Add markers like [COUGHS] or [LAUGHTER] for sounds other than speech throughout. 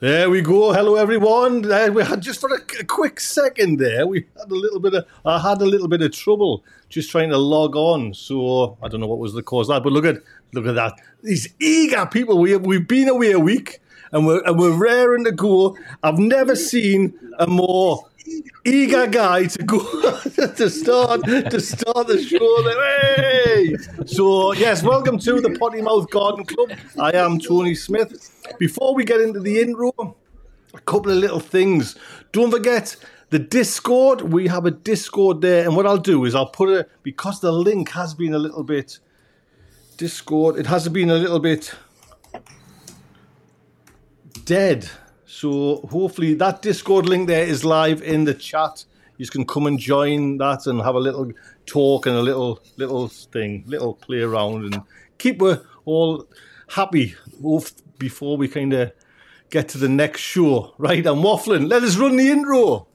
There we go. Hello, everyone. Uh, we had just for a, a, quick second there. We had a little bit of. I had a little bit of trouble just trying to log on. So I don't know what was the cause of that. But look at look at that. These eager people. We have, we've been away a week and we're and we're raring to go. I've never seen a more eager guy to go [LAUGHS] to start to start the show. Hey! So yes, welcome to the Potty Mouth Garden Club. I am Tony Smith. Before we get into the intro, a couple of little things. Don't forget the Discord. We have a Discord there, and what I'll do is I'll put it because the link has been a little bit Discord. It has been a little bit dead so hopefully that Discord link there is live in the chat. You can come and join that and have a little talk and a little little thing, little play around and keep we all happy before we kind of get to the next show. Right, I'm waffling. Let us run the intro.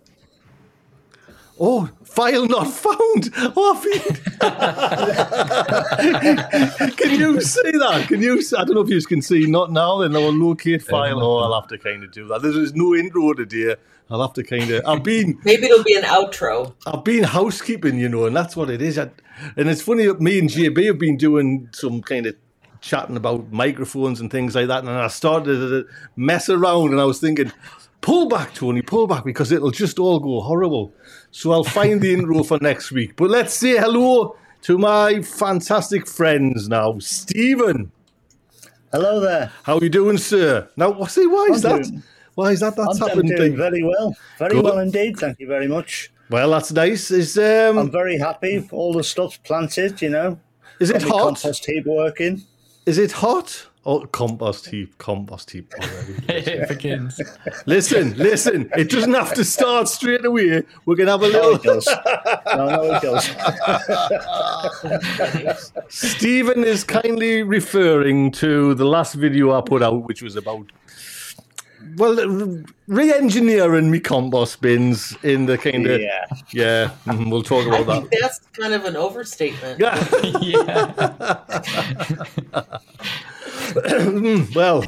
Oh, file not found. Oh, [LAUGHS] can you see that? Can you? I don't know if you can see. Not now. Then I'll locate file. Oh, I'll have to kind of do that. There's no intro today. I'll have to kind of. I've been. [LAUGHS] Maybe it'll be an outro. I've been housekeeping, you know, and that's what it is. I, and it's funny. Me and JB have been doing some kind of chatting about microphones and things like that, and I started to mess around, and I was thinking pull back, Tony, pull back because it'll just all go horrible. So I'll find the intro for next week. But let's say hello to my fantastic friends now. Stephen. Hello there. How are you doing, sir? Now, it? Why is I'm that? Doing, why is that? That's I'm happened. Doing very well. Very Good. well indeed. Thank you very much. Well, that's nice. Is um, I'm very happy. All the stuff's planted. You know. Is it hot? Compost heap working. Is it hot? Oh, compost heap, compost heap already. [LAUGHS] it begins. Listen, listen. It doesn't have to start straight away. We're gonna have a little. No, it does. [LAUGHS] No, no, it does. Stephen is kindly referring to the last video I put out, which was about well, re-engineering me compost bins in the kind of yeah, yeah. Mm-hmm, we'll talk about I that. that's kind of an overstatement. [LAUGHS] Yeah. yeah. [COUGHS] well,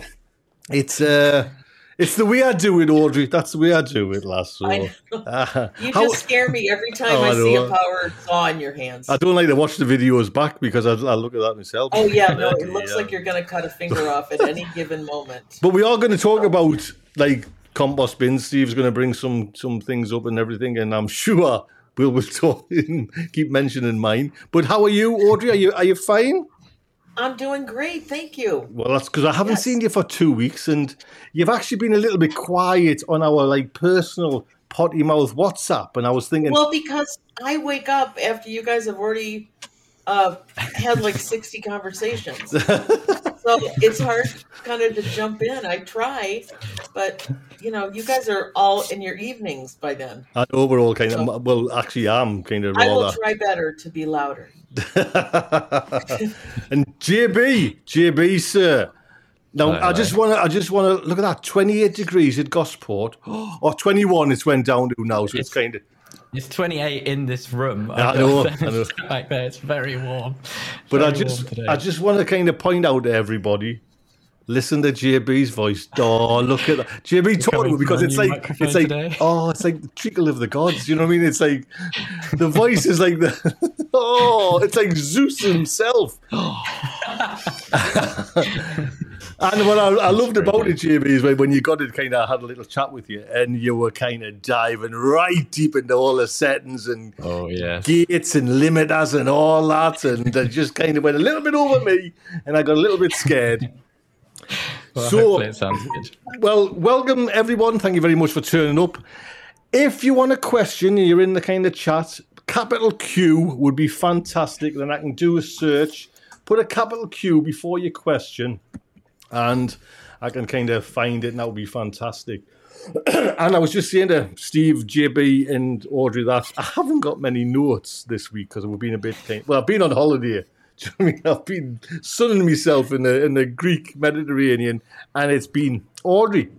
it's uh, it's the way I do it, Audrey. That's the way I do it, lass. So, uh, [LAUGHS] you how, just scare me every [LAUGHS] time oh, I, I see a power saw in your hands. I don't like to watch the videos back because I, I look at that myself. Oh yeah, no, [LAUGHS] it looks yeah. like you're going to cut a finger off at any given moment. But we are going to talk about like compost bins. Steve's going to bring some some things up and everything, and I'm sure we'll, we'll talk keep mentioning mine. But how are you, Audrey? Are you are you fine? I'm doing great, thank you. Well, that's because I haven't yes. seen you for two weeks, and you've actually been a little bit quiet on our like personal potty mouth WhatsApp. And I was thinking, well, because I wake up after you guys have already uh, had like 60 conversations, so it's hard kind of to jump in. I try, but you know, you guys are all in your evenings by then. I know we're all kind so, of well, actually, I'm kind of. I will try better to be louder. [LAUGHS] and JB, JB, sir. Now I just want to, I just want to look at that. Twenty-eight degrees at Gosport, [GASPS] or oh, twenty-one. It's went down to now, so it's, it's kind of. It's 28 in this room. I, I know, I [LAUGHS] know. Back there, it's very warm. But very I just, I just want to kind of point out to everybody Listen to JB's voice. Oh, look at that. JB talking because it's like it's like today. oh, it's like the trickle of the gods. You know what I mean? It's like the voice is like the [LAUGHS] oh, it's like Zeus himself. [LAUGHS] and what I, I loved about it, JB, is when you got it, kind of had a little chat with you, and you were kind of diving right deep into all the settings and oh yeah, gates and limiters and all that, and just kind of went a little bit over me, and I got a little bit scared. Well, so, it sounds good. Well, welcome everyone. Thank you very much for turning up. If you want a question, you're in the kind of chat. Capital Q would be fantastic. Then I can do a search, put a capital Q before your question, and I can kind of find it, and that would be fantastic. [CLEARS THROAT] and I was just saying to Steve, JB, and Audrey that I haven't got many notes this week because we've been a bit. Well, I've been on holiday do [LAUGHS] you know I mean? I've been sunning myself in the in the Greek Mediterranean, and it's been Audrey.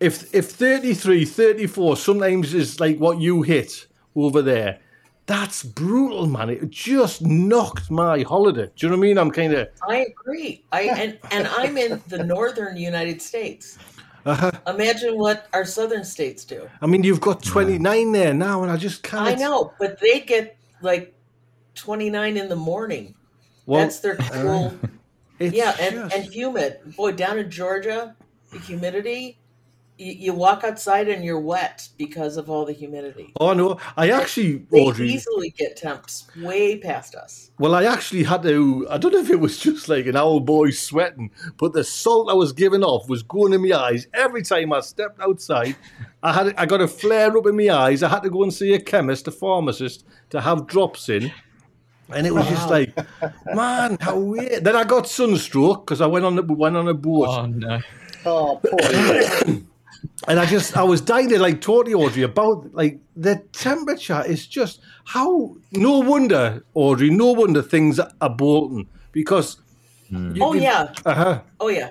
If if 33, 34 sometimes is like what you hit over there, that's brutal, man. It just knocked my holiday. Do you know what I mean? I'm kind of. I agree. I and and I'm in the northern United States. Uh-huh. Imagine what our southern states do. I mean, you've got 29 there now, and I just can't. I know, but they get like 29 in the morning. Well, That's their [LAUGHS] cool. [LAUGHS] it's yeah, and, just- and humid. Boy, down in Georgia, the humidity, you, you walk outside and you're wet because of all the humidity. Oh no, I actually, They Audrey. easily get temps way past us. Well, I actually had to. I don't know if it was just like an old boy sweating, but the salt I was giving off was going in my eyes every time I stepped outside. I had I got a flare up in my eyes. I had to go and see a chemist, a pharmacist, to have drops in, and it was just like, man, how weird. Then I got sunstroke because I went on the, went on a boat. Oh no. Oh, poor. [COUGHS] And I just, I was dying to like talk to Audrey, about like the temperature is just how, no wonder, Audrey, no wonder things are bolting because. you Oh can- yeah, Uh-huh. oh yeah,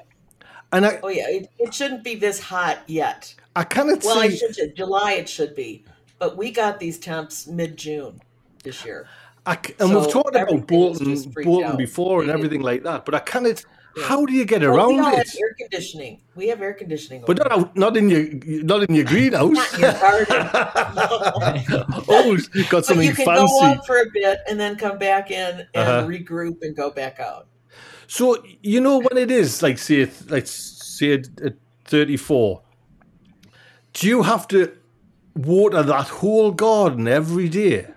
And I, oh yeah. It, it shouldn't be this hot yet. I cannot Well, I should July. It should be, but we got these temps mid June this year. I and we've talked about Bolton, Bolton out. before and everything like that, but I cannot, Yeah. how do you get Well, we around all have it? air conditioning. We have air conditioning. But not, out- not in your, not in your [LAUGHS] greenhouse. Not your garden. [LAUGHS] oh, you've got but something you can fancy. go out for a bit and then come back in and Uh-huh. regroup and go back out. So you know when it is like say like say at thirty four, do you have to water that whole garden every day?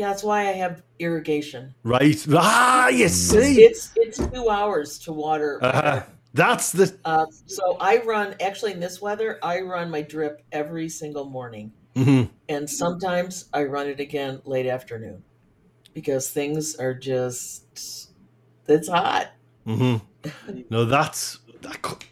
Yeah, that's why I have irrigation. Right. Ah, you see. It's it's two hours to water. Uh-huh. That's the. Uh, so I run actually in this weather. I run my drip every single morning, mhm. and sometimes I run it again late afternoon because things are just it's hot. hmm No, that's.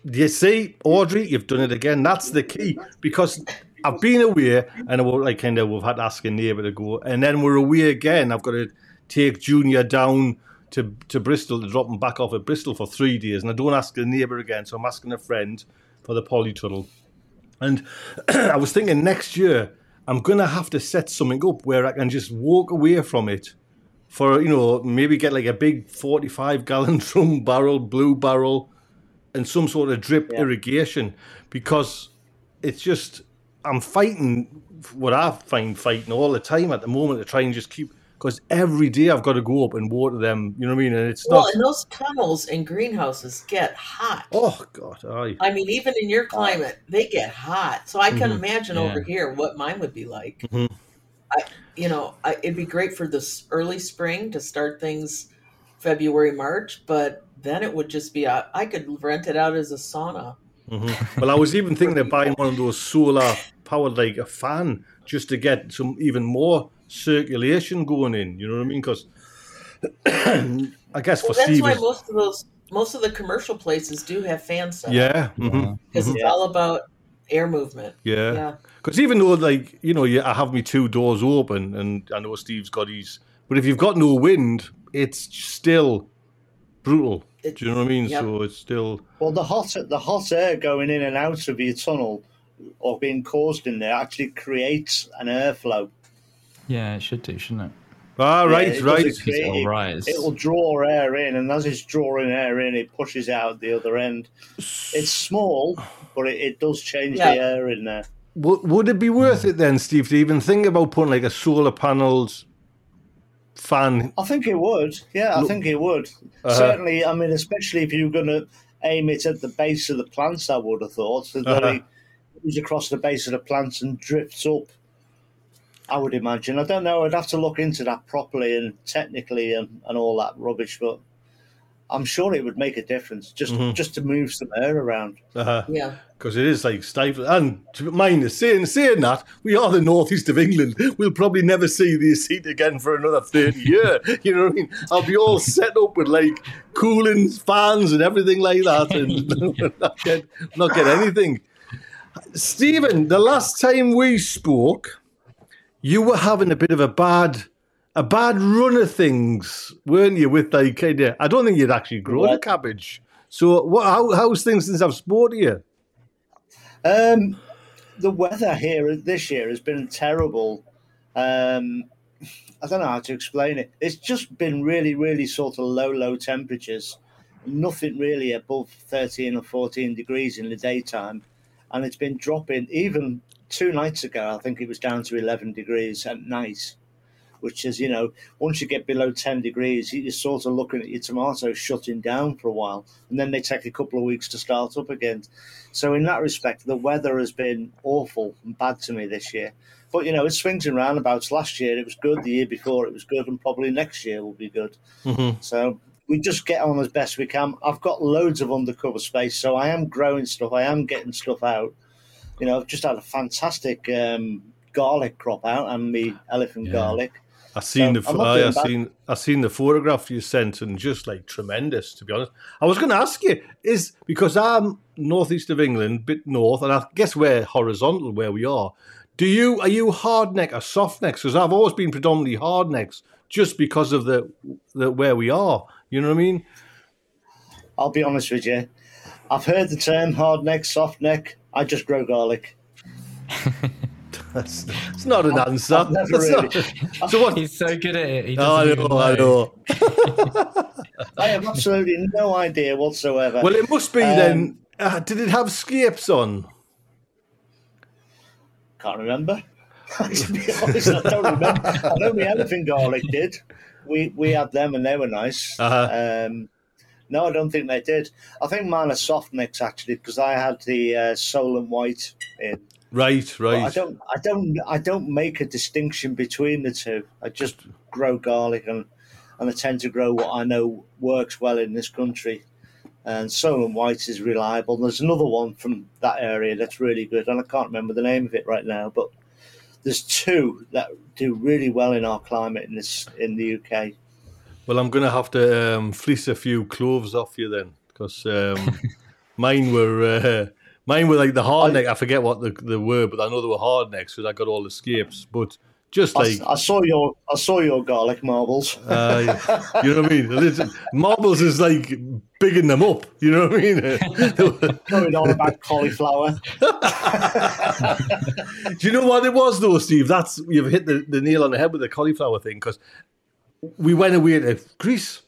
You see, Audrey, you've done it again. That's the key because I've been away and we're like kind of we've had to ask a neighbour to go, and then we're away again. I've got to take Junior down to to Bristol to drop him back off at Bristol for three days, and I don't ask the neighbour again, so I'm asking a friend for the polytunnel. And [CLEARS THROAT] I was thinking next year I'm gonna have to set something up where I can just walk away from it for you know maybe get like a big 45 gallon [LAUGHS] drum barrel blue barrel and some sort of drip Yeah. irrigation because it's just i'm fighting what i find fighting all the time at the moment to try and just keep because every day i've got to go up and water them you know what i mean and it's Well, not and those tunnels and greenhouses get hot. oh god aye. I mean, even in your climate, they get hot. So I can Mhm. imagine Yeah. over here what mine would be like. Mhm. I, you know, I, it'd be great for this early spring to start things February, March, but then it would just be a, I could rent it out as a sauna. Mhm. well i was even thinking of buying one of those solar powered like a fan just to get some even more circulation going in you know what i mean because [COUGHS] i guess for Well, that's Steve, why it's- most of those, most of the commercial places do have fans set yeah mm-hmm, mm-hmm. because it's all about air movement. Yeah. Yeah. Because even though, like, you know, yeah, I have me two doors open and I know Steve's got his, but if you've got no wind, it's still brutal. It- Do you know what I mean? Yep. So it's still, Well, the hot the hot air going in and out of your tunnel or being caused in there actually creates an airflow. Yeah, it should do, shouldn't it? ah, Yeah, right, right. It will it- rise. It will draw air in, and as it's drawing air in, it pushes out the other end. It's small, but it, it does change Yeah. the air in there. W- would it be worth it then, Steve, to even think about putting like a solar panels fan? I think it would. Yeah, I Look- think it would. Uh-huh. Certainly, I mean, especially if you're going to aim it at the base of the plants, I would have thought. So Uh-huh. it goes across the base of the plants and drifts up. I would imagine. I don't know. I'd have to look into that properly and technically and, and all that rubbish, but I'm sure it would make a difference just Mhm. just to move some air around. Because Yeah. Because it is like stifling. And to mind is saying, saying that, we are the northeast of England. We'll probably never see this heat again for another 30 years. [LAUGHS] You know what I mean? I'll be all set up with like cooling fans and everything like that and [LAUGHS] not, get, not get anything. Stephen, the last time we spoke, you were having a bit of a bad a bad run of things, weren't you? With like kind of, I don't think you'd actually grown a cabbage. So, what? How, how's things since I've spoke to you? Um, the weather here this year has been terrible. Um, I don't know how to explain it. It's just been really, really sort of low, low temperatures. nothing really above 13 or 14 degrees in the daytime. And it's been dropping even two nights ago, I think it was down to 11 degrees at night, which is, you know, once you get below 10 degrees, you're sort of looking at your tomatoes shutting down for a while. And then they take a couple of weeks to start up again. So, in that respect, the weather has been awful and bad to me this year. But, you know, it swings and roundabouts. Last year it was good, the year before it was good, and probably next year will be good. Mhm. So, we just get on as best we can. I've got loads of undercover space, so I am growing stuff. I am getting stuff out. You know, I've just had a fantastic um, garlic crop out and the elephant Yeah. garlic. I seen So, the I, I seen I seen the photograph you sent and just like tremendous to be honest. I was going to ask you is because I'm northeast of England, bit north, and I guess we're horizontal where we are. Do you are you hard neck or soft necks? Because I've always been predominantly hard necks, just because of the the where we are. You know what I mean? I'll be honest with you. I've heard the term hard neck, soft neck. I just grow garlic. That's it's not an answer. I've never That's really- not- so what? He's so good at it. He Oh, I doesn't know, I know. [LAUGHS] I have absolutely no idea whatsoever. Well, it must be Um, then. Uh, did it have scapes on? Can't remember. [LAUGHS] to be honest, I don't remember. I know the elephant garlic did. We we had them and they were nice. Uh-huh. Um, no, I don't think they did. I think mine are soft mix actually because I had the uh, White in. Right, But I don't, I don't, I don't make a distinction between the two. I just grow garlic and and I tend to grow what I know works well in this country. And Solent White is reliable. There's another one from that area that's really good, and I can't remember the name of it right now. But there's two that do really well in our climate in this in the UK. Well, I'm going to have to um, fleece a few cloves off you then, because um, [LAUGHS] mine were uh, mine were like the hard neck. I forget what the, they were, but I know they were hard necks because I got all the scapes. But just I, like I saw your I saw your garlic marbles. uh, you know what I mean. Listen, marbles is like bigging them up. You know what I mean? [LAUGHS] Going on about cauliflower. [LAUGHS] Do you know what it was though, Steve? That's you've hit the, the nail on the head with the cauliflower thing because we went away to Greece.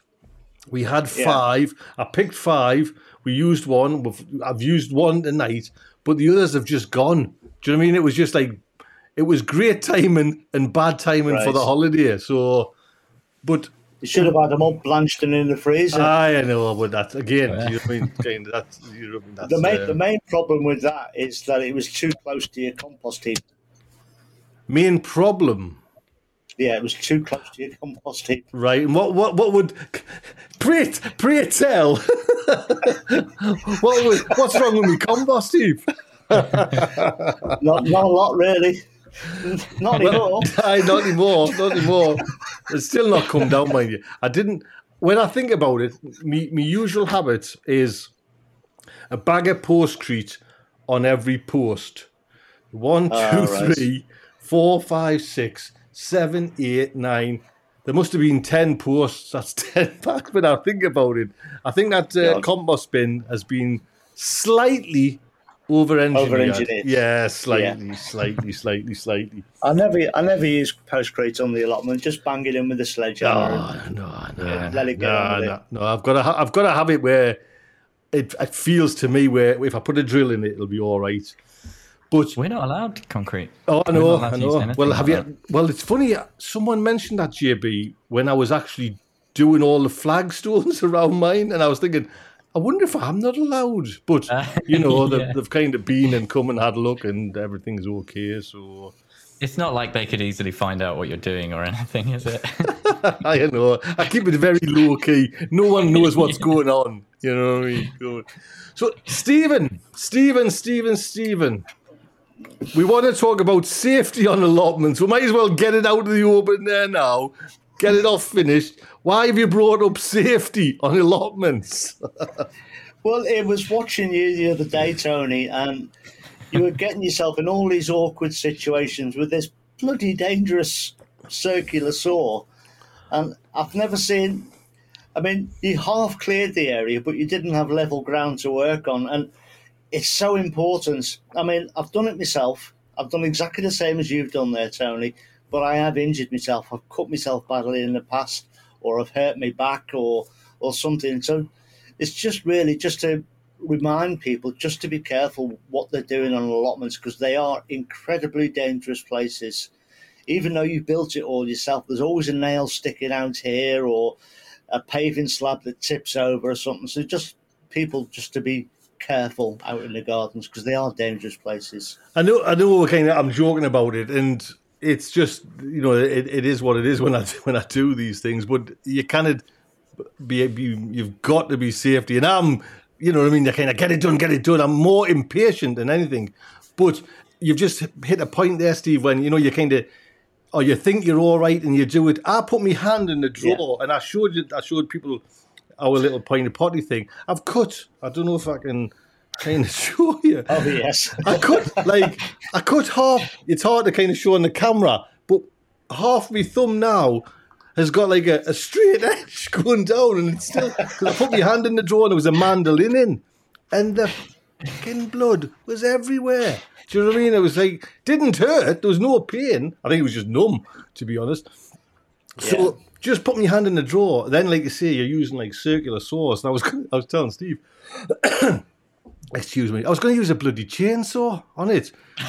We had Yeah. five. I picked five. We used one. We've, I've used one tonight, but the others have just gone. Do you know what I mean? It was just like it was great timing and bad timing for the holiday. So, but You should have had them all blanched and in the freezer. I know, but that again, you know I mean? [LAUGHS] Kind of, that's, you know, that's the main uh, the main problem with that is that it was too close to your compost heap. main problem. Yeah, it was too close to your compost heap. Right, and what what what would pray pray tell? [LAUGHS] what would, what's wrong with me compost heap? [LAUGHS] Not not a lot really. [LAUGHS] Not anymore. [LAUGHS] Not anymore, not anymore. It's still not come down, mind you. I didn't. When I think about it, me my usual habit is a bag of postcrete on every post. One, two, Ah, right. three, four, five, six, seven, eight, nine. There must have been ten posts. [LAUGHS] That's ten bags. When I think about it, I think that uh, Yeah. compost bin has been slightly over-engineered. Over-engineered. Yeah, slightly, slightly, slightly, slightly. I never I never use postcrete on the allotment. Just bang it in with a sledgehammer. No, no, no, Yeah. Let it get no, no, it. no. I've got to, ha- I've got to have it where it, it feels to me where if I put a drill in it, it'll be all right. But We're not allowed concrete. oh, I know, I know. anything Well, like have that. you? Well, it's funny. Uh, someone mentioned that JB when I was actually doing all the flagstones [LAUGHS] around mine, and I was thinking. I wonder if I'm not allowed, but Uh, you know [LAUGHS] they've, they've kind of been and come and had a look, and everything's okay. So It's not like they could easily find out what you're doing or [LAUGHS] anything, is it? [LAUGHS] I know. I keep it very low key. No one knows what's going on. You know what I mean? So- So, Stephen, Stephen, Stephen, Stephen, we want to talk about safety on allotments. We might as well get it out of the open there now. Get it off finished. Why have you brought up safety on allotments? [LAUGHS] Well, it was watching you the other day, Tony, and you were getting yourself in all these awkward situations with this bloody dangerous circular saw. And I've never seen. I mean, you half cleared the area, but you didn't have level ground to work on, and it's so important. I mean, I've done it myself. I've done exactly the same as you've done there, Tony. But I have injured myself. I've cut myself badly in the past, or I've hurt my back, or or something. So it's just really just to remind people just to be careful what they're doing on allotments because they are incredibly dangerous places. Even though you've built it all yourself, there's always a nail sticking out here or a paving slab that tips over or something. So just people just to be careful out in the gardens because they are dangerous places. I know, I know. Kind of, I'm joking about it, and it's just, you know, it, it is what it is when I [LAUGHS] when I do these things. But you kind of be, be, you've got to be safety, and I'm, you know, what I mean, you kind of get it done, get it done. I'm more impatient than anything, but you've just hit a point there, Steve, when you know you kind of. Oh, or you think you're all right and you do it. I put my hand in the drawer and I showed you. I showed people our little pointy potty thing. I've cut. I don't know if I can kind of show you. Oh yes, I could like I could half. It's hard to kind of show on the camera, but half my thumb now has got like a, a straight [LAUGHS] edge going down, and it's still. Cause I put my hand in the drawer and there was a mandolin in, and the fucking blood was everywhere. Do you know what I mean? It was like didn't hurt. There was no pain. I think it was just numb, to be honest. So Yeah. just put my hand in the drawer. Then, like you say, you're using like circular saws. And I was, [LAUGHS] I was telling Steve, excuse me, I was going to use a bloody chainsaw on it. [LAUGHS]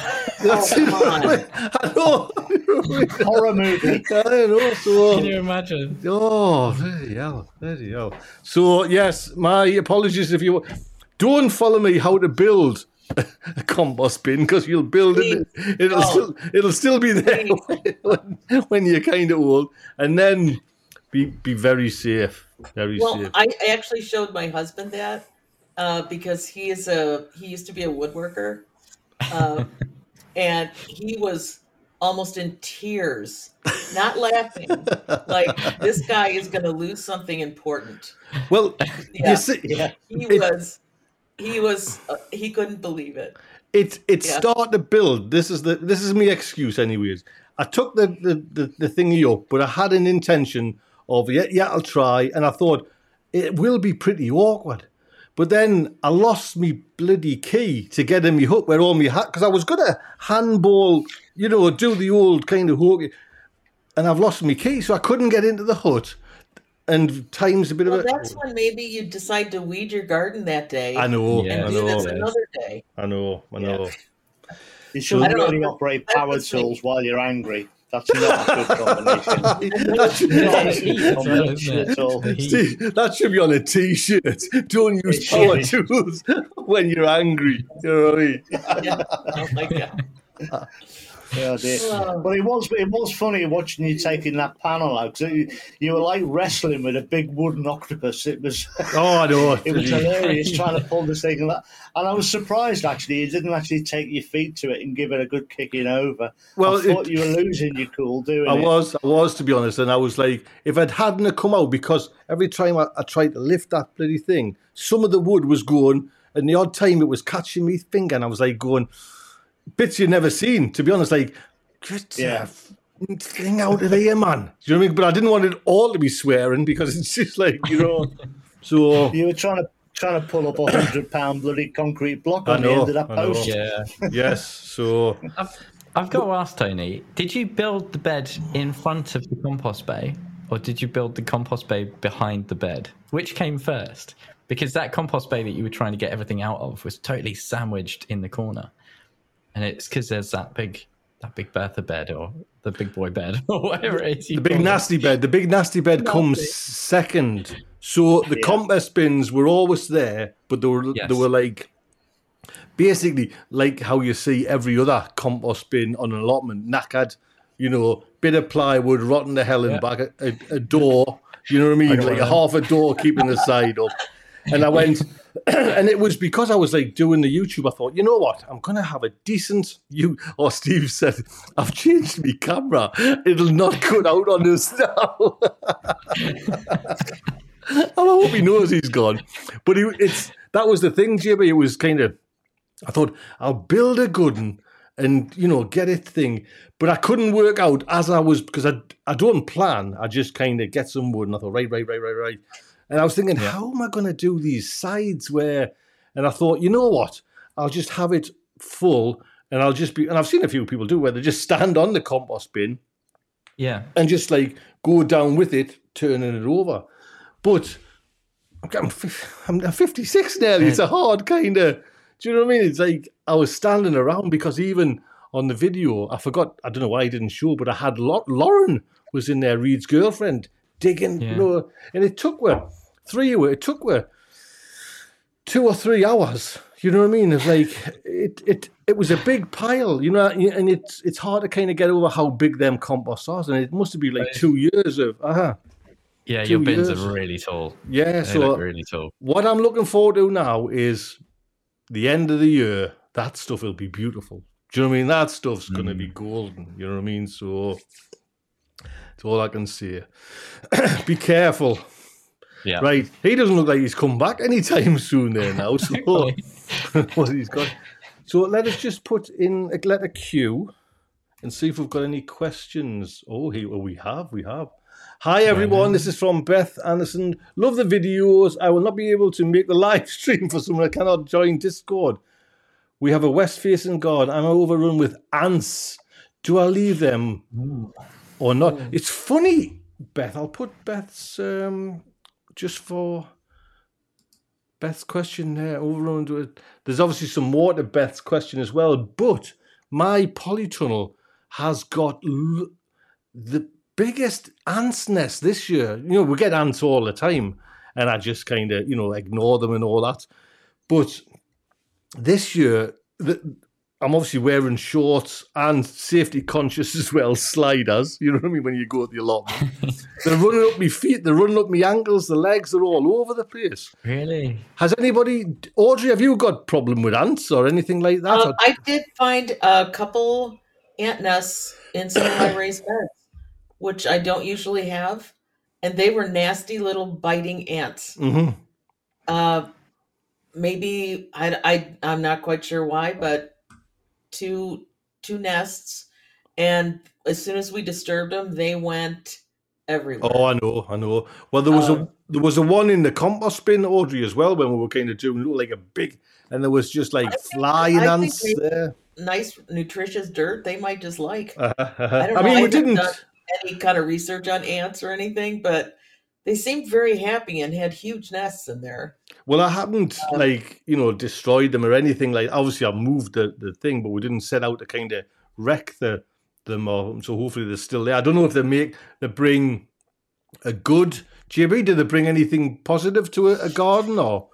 Oh, That's come on. [LAUGHS] I know. [LAUGHS] horror movie. I know. So, uh, Can you imagine? oh, bloody hell, bloody hell. So, yes, my apologies if you don't follow me how to build a compost bin because you'll build it. It'll Oh. still, it'll still be there when, when you're kind of old, and then be be very safe. Very Well, safe. I, I actually showed my husband that uh, because he is a he used to be a woodworker, uh, [LAUGHS] and he was almost in tears, not laughing, like this guy is going to lose something important. Well, Yeah. you see, Yeah, He It- was he was uh, he couldn't believe it. it it Yeah. started to build. This is the this is my excuse, anyways. I took the the, the, the thingy up, but I had an intention of yeah, yeah, I'll try, and I thought it will be pretty awkward. But then I lost me bloody key to get in my hook where all my hat because I was gonna handball, you know, do the old kind of hook, and I've lost my key, so I couldn't get into the hut. And time's a bit Well, of a. that's when maybe you decide to weed your garden that day. I know, Yeah, and I do this know, another day. I know, I know. you shouldn't I don't really operate That's power the tools while you're angry. That's not a good [LAUGHS] combination. That should- Not a good combination at all. See, that should be on a t-shirt. Don't use It power should. tools [LAUGHS] when you're angry. You know what I mean? Yeah. Oh my god. Yeah, dear. Oh. But it was it was funny watching you taking that panel out because you, you were like wrestling with a big wooden octopus. It was [LAUGHS] Oh, I know. [LAUGHS] it was hilarious trying to pull this thing and that. And I was surprised actually you didn't actually take your feet to it and give it a good kicking over. Well, I thought it- you were losing your cool doing I it. was, I was to be honest, and I was like, if it hadn't have come out, because every time I, I tried to lift that bloody thing, some of the wood was going, and the odd time it was catching me finger, and I was like going, bits you've never seen. To be honest, like, get Yeah. the thing out of here, man. Do you know what I mean? But I didn't want it all to be swearing because it's just like you know. [LAUGHS] So You were trying to trying to pull up a hundred pound bloody concrete block I on know, the end of that post. Yeah. yes, so I've, I've got to ask Tony, did you build the bed in front of the compost bay or did you build the compost bay behind the bed? Which came first? Because that compost bay that you were trying to get everything out of was totally sandwiched in the corner. And it's because there's that big that big Bertha bed or the big boy bed [LAUGHS] or whatever it is. the big call it. nasty bed. The big nasty bed comes second. So the Yeah. compost bins were always there, but they were Yes. they were like basically like how you see every other compost bin on an allotment, knackered, you know, bit of plywood, rotten the hell in Yeah. back, a, a, a door, you know what I mean? know like what half a door keeping the side up. And I went, [CLEARS THROAT] and it was because I was like doing the YouTube. I thought, you know what? I'm gonna have a decent. You [LAUGHS] or oh, Steve said, I've changed my camera. It'll not cut out on this now. [LAUGHS] I hope he knows he's gone. But he, it's that was the thing, Jimmy. It was kind of. I thought I'll build a good one and you know get it thing, but I couldn't work out as I was because I I don't plan. I just kind of get some wood and I thought right, right, right, right, right. And I was thinking, how am I going to do these sides where? And I thought, you know what? I'll just have it full, and I'll just be. And I've seen a few people do where they just stand on the compost bin Yeah. and just like go down with it, turning it over. But I'm, I'm 56 nearly. It's a hard kind of. Do you know what I mean? It's like I was standing around because even on the video, I forgot. I don't know why I didn't show, but I had Lau- Lauren was in there, Reed's girlfriend, digging. Yeah. You know, and it took her three. It took her two or three hours. You know what I mean? It's like it it it was a big pile, you know, and it's it's hard to kind of get over how big them compost are, and it must have been like two years of uh-huh. Yeah, your bins years. are really tall. yeah. They So look really tall. what I'm looking forward to now is the end of the year. That stuff will be beautiful. Do you know what I mean? That stuff's going to be golden. You know what I mean? So that's all I can say. [CLEARS THROAT] be careful. Yeah. Right. He doesn't look like he's come back anytime [LAUGHS] soon there now. So [LAUGHS] [LAUGHS] what he's got. So let us just put in a letter Q and see if we've got any questions. Oh, here well, we have, we have. Hi everyone, this is from Beth Anderson. Love the videos. I will not be able to make the live stream for someone that cannot join Discord. We have a west facing garden. I'm overrun with ants. Do I leave them or not? It's funny, Beth. I'll put Beth's um, just for Beth's question there. Overrun. with- There's obviously some more to Beth's question as well, but my polytunnel has got l- the biggest ants nest this year. You know, we get ants all the time, and I just kind of, you know, ignore them and all that. But this year, the, I'm obviously wearing shorts and safety conscious [LAUGHS] as well, sliders. You know what I mean? When you go to the allotment, [LAUGHS] they're running up my feet, they're running up my ankles, the legs, they're all over the place. Really? Has anybody, Audrey, have you got problem with ants or anything like that? Um, I did find a couple ant nests in some of my [COUGHS] raised beds, which I don't usually have, and they were nasty little biting ants. hmm Uh, maybe I, I I'm not quite sure why, but two two nests, and as soon as we disturbed them, they went everywhere. Oh, I know, I know. Well, there was a Um, there was a one in the compost bin, Audrey, as well, when we were kind of doing looked like a big, and there was just like flying I ants there. Nice, nutritious dirt. They might just like. [LAUGHS] I, don't mean, know, I we didn't. done- any kind of research on ants or anything, but they seemed very happy and had huge nests in there. Well, I haven't Um, like you know destroyed them or anything like. Obviously, I moved the, the thing, but we didn't set out to kind of wreck the them. Or, so hopefully they're still there. I don't know if they make they bring a good. JB, did they bring anything positive to a, a garden or?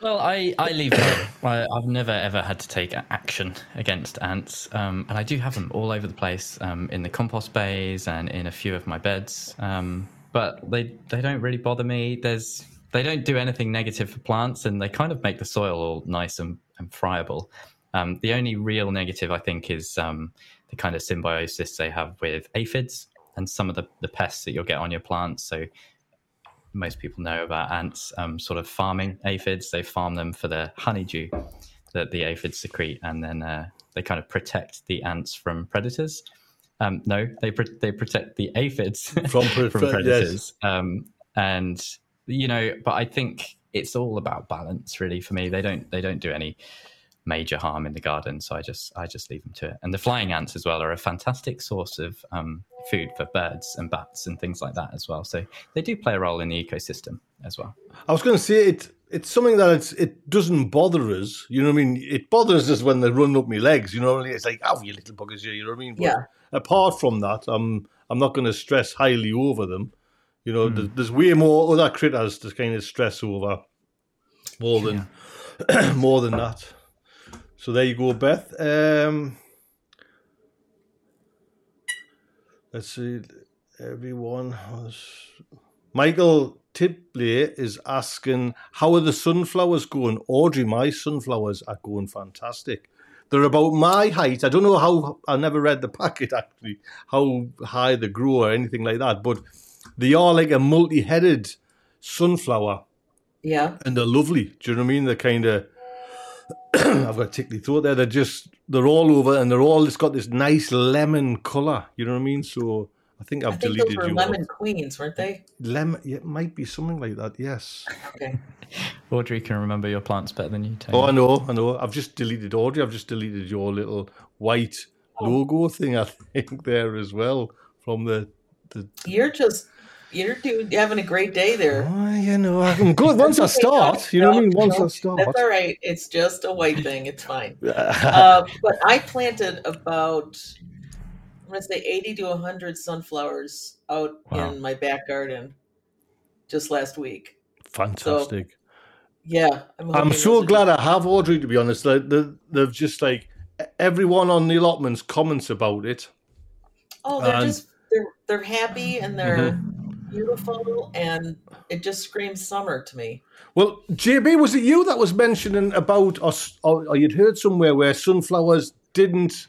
Well, I, I leave them. I, I've never ever had to take action against ants, um, and I do have them all over the place um, in the compost bays and in a few of my beds. Um, but they they don't really bother me. There's they don't do anything negative for plants, and they kind of make the soil all nice and, and friable. Um, the only real negative, I think, is um, the kind of symbiosis they have with aphids and some of the, the pests that you'll get on your plants. So most people know about ants um, sort of farming aphids. They farm them for the honeydew that the aphids secrete, and then uh, they kind of protect the ants from predators. Um, no, they pr- they protect the aphids [LAUGHS] From pre- [LAUGHS] from yes. predators. Um, and you know, but I think it's all about balance, really. For me, they don't they don't do any major harm in the garden, so I just I just leave them to it. And the flying ants as well are a fantastic source of um, food for birds and bats and things like that as well. So they do play a role in the ecosystem as well. I was going to say it. It's something that it's, it doesn't bother us. You know what I mean? It bothers us when they run up my legs. You know what I mean? It's like, oh, you little buggers, you. You know what I mean? But Yeah. Apart from that, I'm I'm not going to stress highly over them. You know, there's, there's way more other critters to kind of stress over more than [CLEARS THROAT] more than that. So there you go, Beth. Um, let's see. Everyone has. Michael Tipley is asking, how are the sunflowers going? Audrey, my sunflowers are going fantastic. They're about my height. I don't know how, I never read the [LAUGHS] packet actually, how high they grow or anything like that, but they are like a multi headed sunflower Yeah. and they're lovely. Do you know what I mean? They're kind of. [CLEARS THROAT] I've got a tickly throat there. They're just they're all over and they're all it's got this nice lemon color. You know what I mean? So I think I've I think deleted those were you. lemon queens, weren't they? Lemon. It might be something like that. Yes. Okay. [LAUGHS] Audrey can remember your plants better than you, Tony. Oh, I know. I know. I've just deleted Audrey. I've just deleted your little white logo thing. I [LAUGHS] think there as well from the the. You're just You're doing, having a great day there. Oh, you know, I'm good once I [LAUGHS] start. You know what I mean? Once I start. That's all right. It's just a white thing. It's fine. uh, but I planted about, I'm to say 80 to 100 sunflowers out Wow. in my back garden just last week. Fantastic. Yeah. I'm, I'm so glad I have Audrey. To be honest, they, they, they've just like everyone on the allotments comments about it. Oh, they're and- just, they're, they're happy and they're Mm-hmm. beautiful and it just screams summer to me. Well, JB, was it you that was mentioning about us, or, or you'd heard somewhere where sunflowers didn't,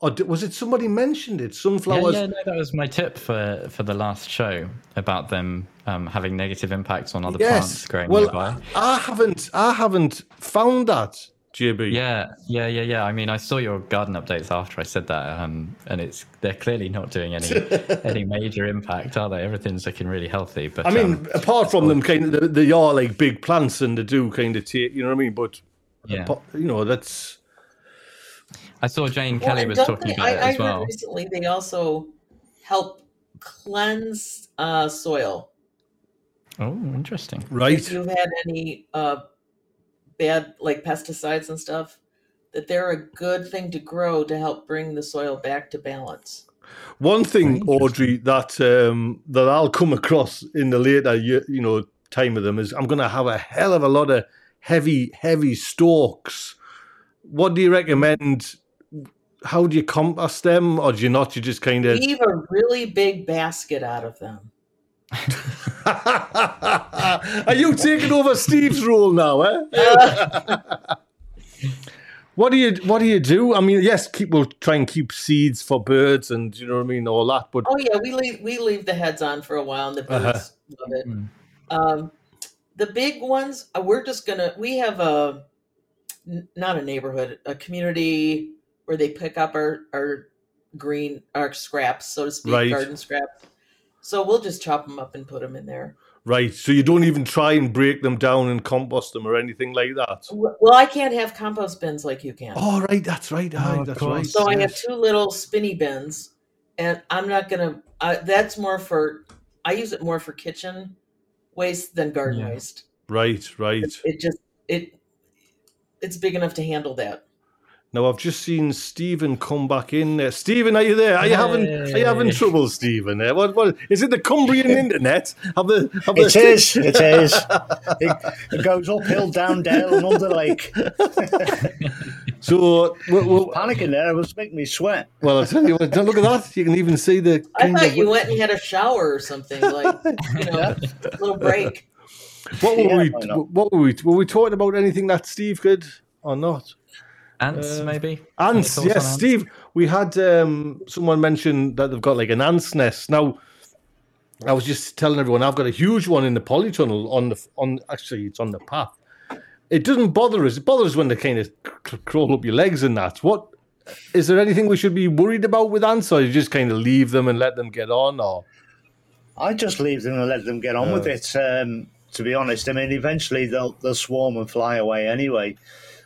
or was it somebody mentioned it? Sunflowers. yeah, no, that was my tip for for the last show about them um, having negative impacts on other plants growing Well, nearby. I haven't, I haven't found that, JB. Yeah, yeah, yeah, yeah. I mean, I saw your garden updates after I said that, um, and it's they're clearly not doing any [LAUGHS] any major impact, are they? Everything's looking really healthy. But I mean, um, apart from them, kind of, they, they are like big plants and they do kind of take, you know what I mean? But, yeah, you know, that's. I saw Jane Well, Kelly was talking they- about I, it I as heard well. recently they also help cleanse uh, soil. Oh, interesting. Right. If you've had any uh, bad like pesticides and stuff, that they're a good thing to grow to help bring the soil back to balance. One thing, Audrey, that um, that I'll come across in the later, you, you know, time of them is I'm going to have a hell of a lot of heavy, heavy stalks. What do you recommend? How do you compost them, or do you not? You just kind of. Weave a really big basket out of them. [LAUGHS] Are you taking over Steve's role now, eh? [LAUGHS] what do you What do you do? I mean, yes, keep we'll try and keep seeds for birds, and you know what I mean, all that. But Oh yeah, we leave we leave the heads on for a while, and the birds Uh-huh. love it. Mm. Um, the big ones, uh, we're just gonna. We have a not a neighborhood, a community where they pick up our our green our scraps, so to speak, Right. garden scraps. So we'll just chop them up and put them in there. right, so you don't even try and break them down and compost them or anything like that. Well, I can't have compost bins like you can. Oh, right, that's right. aye, Oh, that's right. So I have two little spinny bins, and I'm not gonna. Uh, that's more for. I use it more for kitchen waste than garden Yeah. waste. Right, right. It just it. It's big enough to handle that. Now I've just seen Stephen come back in there. Stephen, are you there? Are you having Are you having trouble, Stephen? What, what is it? The Cumbrian [LAUGHS] internet? Have the have It the is. [LAUGHS] It is. It, it goes uphill, down, dale, and under lake. [LAUGHS] So well, well, Panicking there It was making me sweat. well, I'll tell you what. Look at that. You can even see the. I thought of- you went and had a shower or something, like you know, a little break. What were Yeah, we? why? What were we? Were we talking about anything that Steve could or not? Ants, Uh, maybe. Ants, yes, ants? Steve. We had um, someone mention that they've got like an ant's nest. Now, I was just telling everyone I've got a huge one in the polytunnel on the on. Actually, it's on the path. It doesn't bother us. It bothers when they kind of c- crawl up your legs and that. What is there anything we should be worried about with ants, or you just kind of leave them and let them get on? Or I just leave them and let them get on with it. Um, to be honest, I mean, eventually they'll they'll swarm and fly away anyway.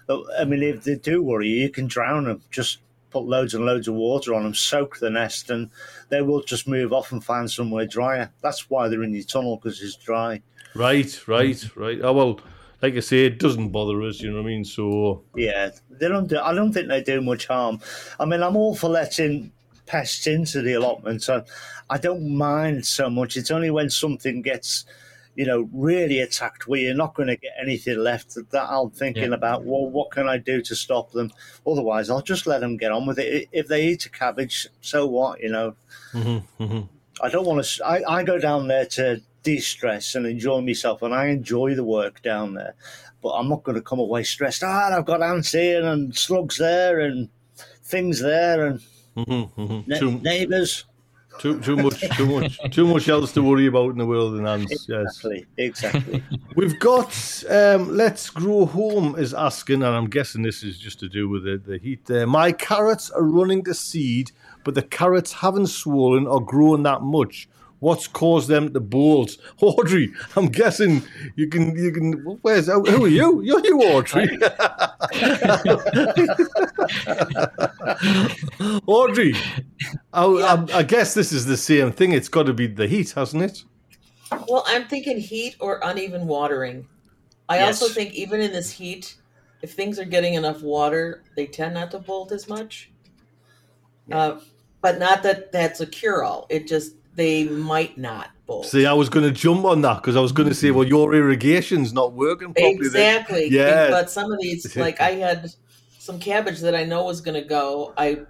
I mean, if they do worry you, you can drown them. Just put loads and loads of water on them, soak the nest, and they will just move off and find somewhere drier. That's why they're in your tunnel because it's dry. right, right, right. Oh well, like I say, it doesn't bother us. You know what I mean? So Yeah, they don't. Do, I don't think they do much harm. I mean, I'm all for letting pests into the allotment. I don't mind so much. It's only when something gets, you know, really attacked where you're not going to get anything left that I'm thinking Yeah. about. Well, what can I do to stop them? Otherwise, I'll just let them get on with it. If they eat a cabbage, so what? You know, mhm, mhm. I don't want to. I, I go down there to de-stress and enjoy myself, and I enjoy the work down there. But I'm not going to come away stressed. Ah, I've got ants here and slugs there and things there and Mhm, mhm. ne- Too- neighbours. Too too much too much too much else to worry about in the world than ants. Yes, Exactly, exactly. [LAUGHS] we've got. Um, Let's grow home is asking, and I'm guessing this is just to do with the, the heat. There, my carrots are running to seed, but the carrots haven't swollen or grown that much. What's caused them to bolt? [LAUGHS] Audrey, I'm guessing you can you can. Where's who are you? You're you, Audrey. [LAUGHS] Audrey, I, I, I guess this is the same thing. It's got to be the heat, hasn't it? Well, I'm thinking heat or uneven watering. I Yes. also think even in this heat, if things are getting enough water, they tend not to bolt as much. Uh, but not that that's a cure all. It just they might not bolt. See, I was going to jump on that because I was going to say, well, your irrigation's not working properly. then. Exactly. Yeah. But some of these, [LAUGHS] like I had some cabbage that I know was going to go. I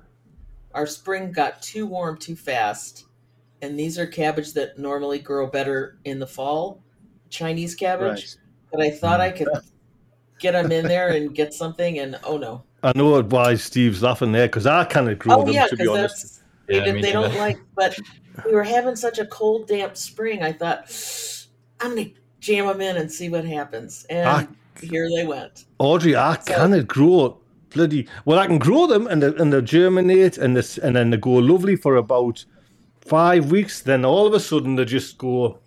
our spring got too warm too fast, and these are cabbage that normally grow better in the fall, Chinese cabbage. Right. But I thought I could [LAUGHS] get them in there and get something, and oh no. I know why Steve's laughing there because I kind of grew Oh them, yeah, to be honest. that's they, Yeah, did- me they don't like. But we were having such a cold, damp spring. I thought I'm gonna jam them in and see what happens, and Ah. here they went. Audrey, I So- cannot grow bloody. Well, I can grow them and they, and they germinate and this and then they go lovely for about five weeks. Then all of a sudden they just go.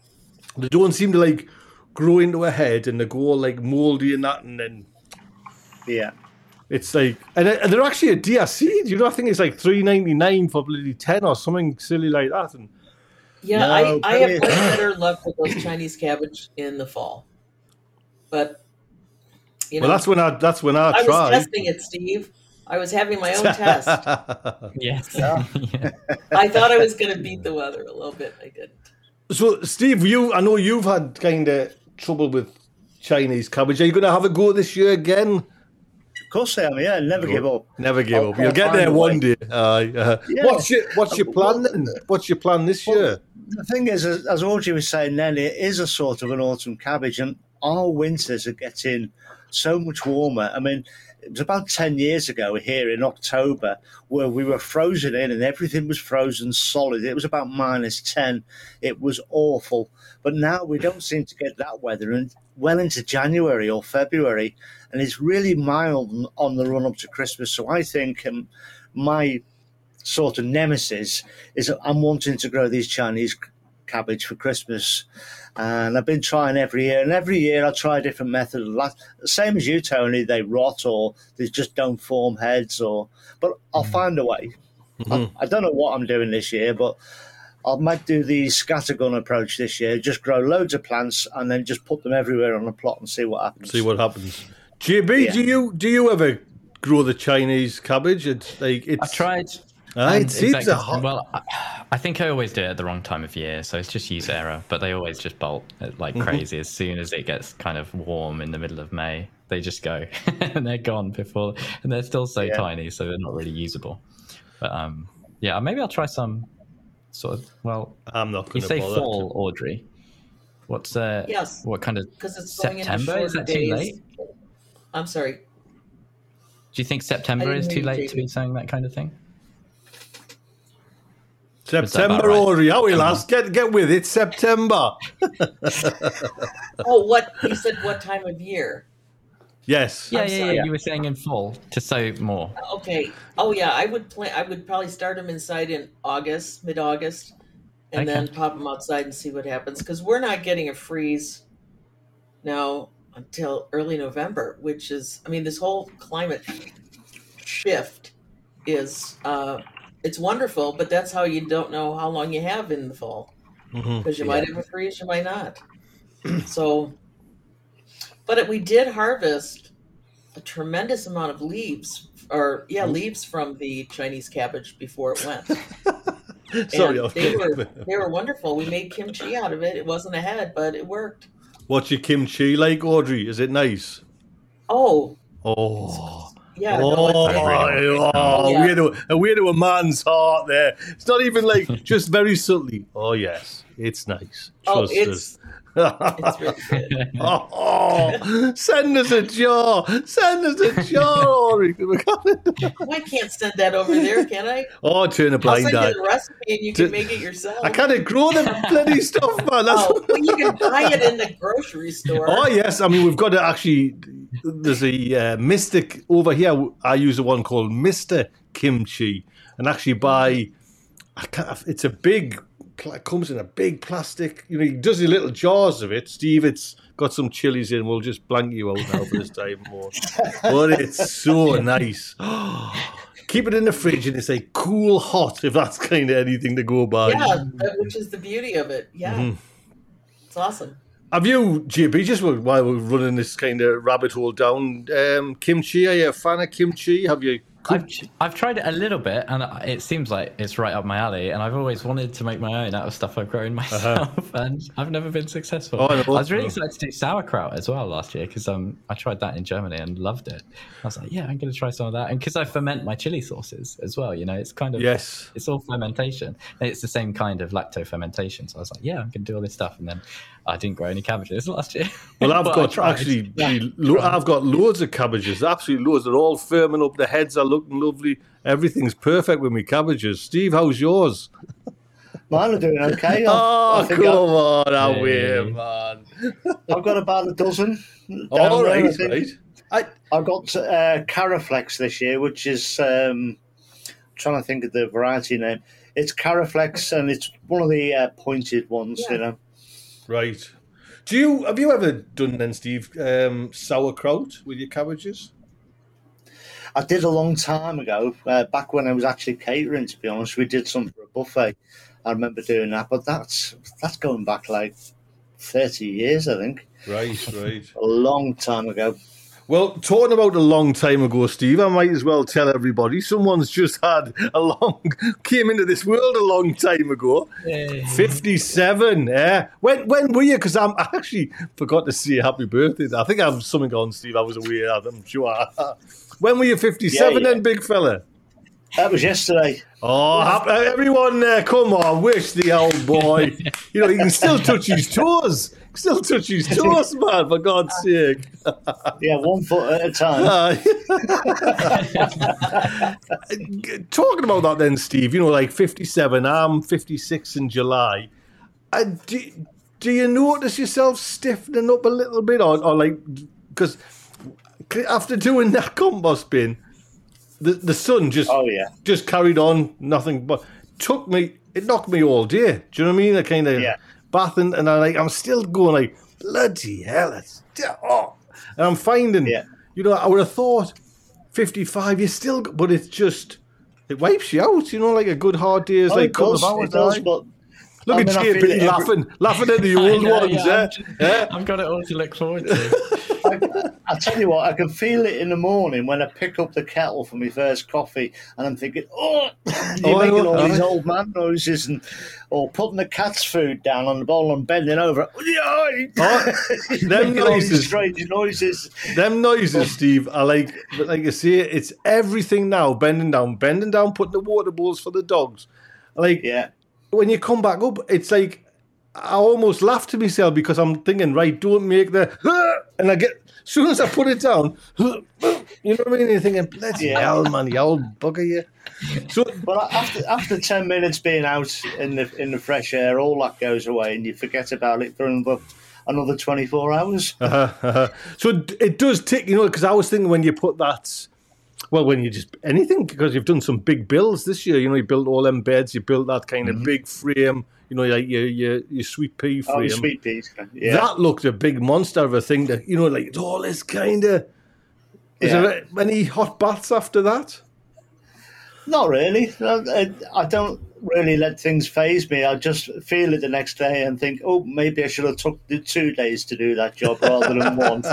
They don't seem to like grow into a head and they go like moldy and that, and then Yeah. It's like and, they- and they're actually a DRC. You know, I think it's like three ninety nine for bloody ten or something silly like that. And Yeah, No, I, I have much [LAUGHS] better luck with those Chinese cabbage in the fall. But you know, well, that's when I that's when I, I was testing it, Steve. I was having my own test. [LAUGHS] Yes. Yeah. yeah. [LAUGHS] I thought I was going to beat the weather a little bit. I didn't. So, Steve, you I know you've had kind of trouble with Chinese cabbage. Are you going to have a go this year again? Of course I am. Yeah, never give up. Never give I'll- up. You'll I'll get there one day. Aye, uh, Yeah. What's your What's your plan then? What's your plan this year? The thing is, as, as Audrey was saying then, it is a sort of an autumn cabbage, and our winters are getting so much warmer. I mean, it was about 10 years ago here in October where we were frozen in and everything was frozen solid. It was about minus 10. It was awful. But now we don't seem to get that weather and well into January or February, and it's really mild on the run up to Christmas. So I think um, my sort of nemesis is that I'm wanting to grow these Chinese cabbage for Christmas. And I've been trying every year, and every year I try a different method. Same as you, Tony, they rot or they just don't form heads. Or, but I'll find a way. I, I don't know what I'm doing this year, but I might do the scattergun approach this year. Just grow loads of plants and then just put them everywhere on a plot and see what happens. See what happens. JB, Yeah. do you do you ever grow the Chinese cabbage? It's like it's. I tried. Aye, it seems exactly- a hot. Well, I, I think I always do it at the wrong time of year, so it's just user error. But they always just bolt uh, like Mm-hmm. crazy as soon as it gets kind of warm in the middle of May. They just go [LAUGHS] and they're gone before, and they're still so Yeah. tiny, so they're not really usable. But um, yeah, maybe I'll try some sort of. Well, I'm not you going to say bother. fall, Audrey. What's uh? Yes. What kind of? Because it's going September? into Is shorter that too late? I'm sorry. Do you think September is too late to JB. be saying that kind of thing? September, about right? Audrey. How we last get get with it? September. [LAUGHS] Oh, what you said? What time of year? Yes. Yeah, yeah, yeah. You were saying in fall to sow more. Okay. Oh yeah, I would plan. I would probably start them inside in August, mid-August, and Okay. then pop them outside and see what happens. Because we're not getting a freeze now until early November, which is, I mean, this whole climate shift is, uh, it's wonderful, but that's how you don't know how long you have in the fall Mhm. because you might have a freeze, you might not. so, but it, we did harvest a tremendous amount of leaves, or yeah, leaves from the Chinese cabbage before it went. [LAUGHS] Sorry, they were they were wonderful. We made kimchi out of it. It wasn't a head, but it worked. What's your kimchi like, Audrey? Is it nice? Oh Oh. yeah, Oh, it's, really oh, Oh, yeah. weird, to, a weird to a man's heart there. It's not even like just very subtly. Oh yes, it's nice. oh, Trust it's it's really good. oh, [LAUGHS] oh, send us a jar. Send us a jar, Audrey. [LAUGHS] I can't send that over there, can I? oh, turn a I'll blind send eye. you the recipe and you can make it yourself. I can't grow the [LAUGHS] bloody stuff, man. That's Oh, well, you can buy it in the grocery store. Oh yes, I mean we've got to actually. There's a uh, Mystic over here. I use the one called Mister Kimchi, and actually buy. It's a big. Comes in a big plastic. You know, he does his little jars of it. Steve, it's got some chilies in. We'll just blank you out now for this time more. [LAUGHS] But it's so nice. [GASPS] Keep it in the fridge and it's a cool hot. If that's kind of anything to go by. yeah, which is the beauty of it. Yeah. Mhm. It's awesome. Have you, JB, just while we're running this kind of rabbit hole down, um, kimchi? Are you a fan of kimchi? Have you? I've, I've tried it a little bit, and it seems like it's right up my alley. And I've always wanted to make my own out of stuff I've grown [LAUGHS] myself, and I've never been successful. Oh, I I, was really excited to do sauerkraut as well last year because um, I tried that in Germany and loved it. I was like, yeah, I'm going to try some of that, and because I ferment my chili sauces as well, you know, it's kind of Yes. it's all fermentation. And it's the same kind of lacto fermentation. So I was like, yeah, I'm going to do all this stuff, and then I didn't grow any cabbages [LAUGHS] last year. Well, I've [LAUGHS] got tried. actually, lo- I've got loads of cabbages, absolutely loads. They're all firming up. The heads are looking lovely. Everything's perfect with me cabbages. Steve, how's yours? Mine are doing okay. I- [LAUGHS] Oh, I think come I- on, Hey. away, man. I've got about a dozen. down All there, I right, think. right. I, I've got uh, Caraflex this year, which is um, trying to think of the variety name. It's Caraflex, and it's one of the uh, pointed ones. Yeah. You know, right. Do you have you ever done then, Steve, um, sauerkraut with your cabbages? I did a long time ago, uh, back when I was actually catering. To be honest, we did some for a buffet. I remember doing that, but that's that's going back like thirty years, I think, Right, right. a long time ago. Well, talking about a long time ago, Steve, I might as well tell everybody someone's just had a long came into this world a long time ago. Yay. Fifty-seven. Yeah. When when were you? Because I'm I actually forgot to say happy birthday. I think I have something on, Steve. I was aware. I'm sure. [LAUGHS] when were you? Fifty-seven, Yeah, yeah. then, big fella. That was yesterday. Oh, hap- everyone there, come on, wish the old boy. You know, he can still touch his toes. Still touch his toes, man, for God's sake. Yeah, one foot at a time. [LAUGHS] Uh, [LAUGHS] talking about that then, Steve, you know, like 57, I'm 56 in July. Uh, do, do you notice yourself stiffening up a little bit? Or, or like, because after doing that compost bin, the, the sun just Oh yeah, just carried on, nothing but took me. It knocked me all day. Do you know what I mean? I kind of Yeah. Bathing, and I like I'm still going like bloody hell. It's oh, and I'm finding. Yeah. You know, I would have thought 55. You still, but it's just it wipes you out. You know, like a good hard day is oh, like couple hours. it does, but Look I at mean, JB feel it every- laughing, laughing at the [LAUGHS] old know, ones. yeah, eh? I'm, yeah? I've got it all to look forward to. [LAUGHS] [LAUGHS] I, I tell you what, I can feel it in the morning when I pick up the kettle for my first coffee, and I'm thinking, oh, [LAUGHS] you're Oh, making all these old man noises, and or putting the cat's food down on the bowl and bending over. [LAUGHS] Oh, them noises. strange noises. Them noises, Steve, are like, but like you say, it's everything now. Bending down, bending down, putting the water bowls for the dogs. Like Yeah, when you come back up, it's like I almost laugh to myself because I'm thinking, right, don't make the, and I get as soon as I put it down, you know what I mean? You're thinking, bloody Yeah. hell, man, you old bugger, you. So but after after ten minutes being out in the in the fresh air, all that goes away, and you forget about it for another another twenty four hours. Uh-huh, [LAUGHS] uh-huh. So it- it does tick, you know, because I was thinking when you put that, well, when you just anything, because you've done some big builds this year, you know, you built all them beds, you built that kind of mm-hmm. big frame, you know, like your your, your sweet pea oh, frame. Oh, sweet peas. Yeah, That looked a big monster of a thing that, you know, like it's all this kind of. Is Yeah. there any hot baths after that? Not really. I, I don't really let things phase me. I just feel it the next day and think, oh, maybe I should have took the two days to do that job rather than [LAUGHS] one.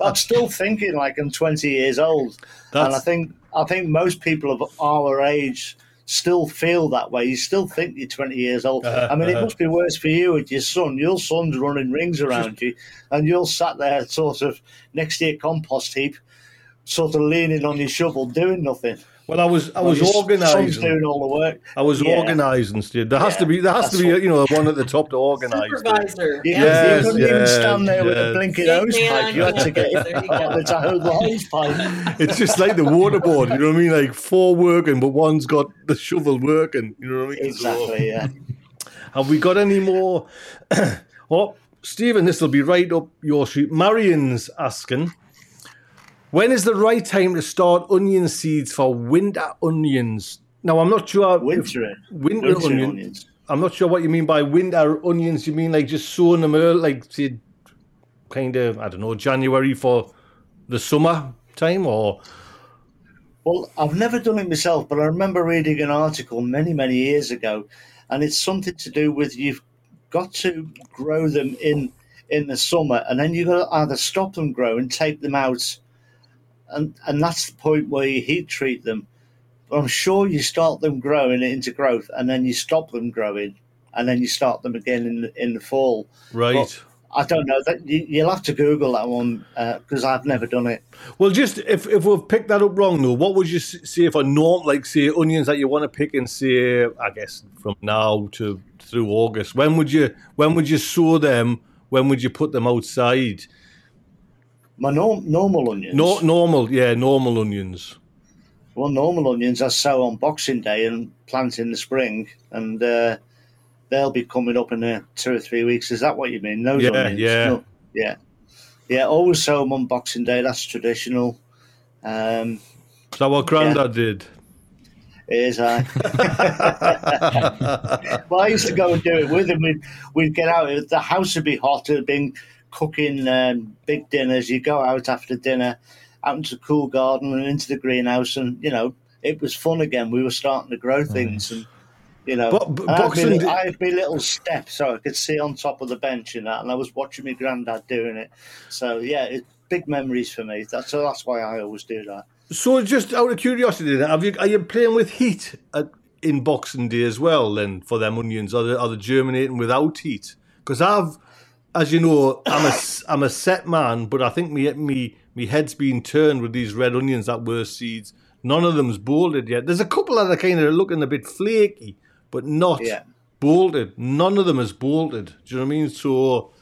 I'm still thinking like I'm 20 years old, and I think I think most people of our age still feel that way. You still think you're 20 years old. Uh-huh, I mean, it uh-huh. must be worse for you with your son. Your son's running rings around you, and you're sat there sort of next to your compost heap, sort of leaning on your shovel, doing nothing. Well, I was I Well, was your son's organising. doing all the work. I was Yeah. organising, Steve. There has Yeah, to be there has to be you know one at the top to [LAUGHS] organise. Supervisor. You, Yeah. Yes, you couldn't even stand there with a blinking Yeah, hose pipe. You had to get yeah, there you go. the Tahoe hose pipe. [LAUGHS] It's just like the waterboard, you know what I mean? Like four working, but one's got the shovel working. You know what I mean? So- Exactly. Yeah. Have we got any more? [CLEARS THROAT] oh, Stephen, this will be right up your street. Marion's asking, when is the right time to start onion seeds for winter onions? Now, I'm not sure. Winter, winter, winter onion. onions. I'm not sure what you mean by winter onions. You mean like just sowing them early, like say, kind of, I don't know, January for the summer time or. Well, I've never done it myself, but I remember reading an article many, many years ago, and it's something to do with you've got to grow them in in the summer, and then you've got to either stop them growing, take them out, and and that's the point where you heat treat them. But I'm sure you start them growing into growth, and then you stop them growing, and then you start them again in the, in the fall. Right. Well, I don't know that you, you'll have to Google that one uh, because I've never done it. Well, just if, if we've picked that up wrong, though, what would you say for norm, like say onions that you want to pick and say, I guess from now to through August? When would you when would you sow them? When would you put them outside? My norm, normal onions. No, normal, yeah, normal onions. Well, normal onions I sow on Boxing Day and plant in the spring, and uh, they'll be coming up in uh, two or three weeks. Is that what you mean? Those Yeah, onions? yeah. No, yeah, yeah. Always sow them on Boxing Day. That's traditional. Um, Is that what Grandad did? is I. [LAUGHS] [LAUGHS] well, I used to go and do it with him. We'd, we'd get out. The house would be hot. It'd been cooking um, big dinners. You go out after dinner, out into the cool garden and into the greenhouse, and you know it was fun again. We were starting to grow things, and you know, But- but I, had Boxing my, I had my little step so I could see on top of the bench and that, and I was watching my granddad doing it. So yeah, it, big memories for me. That's so that's why I always do that. So, just out of curiosity, then, have you are you playing with heat at, in Boxing Day as well? Then for them onions, are they, are they germinating without heat? Because I've, as you know, I'm a s- I'm a set man, but I think me me me head's been turned with these red onions that were seeds. None of them's bolted yet. There's a couple that are kind of looking a bit flaky, but not Yeah. bolted. None of them is bolted. Do you know what I mean? So,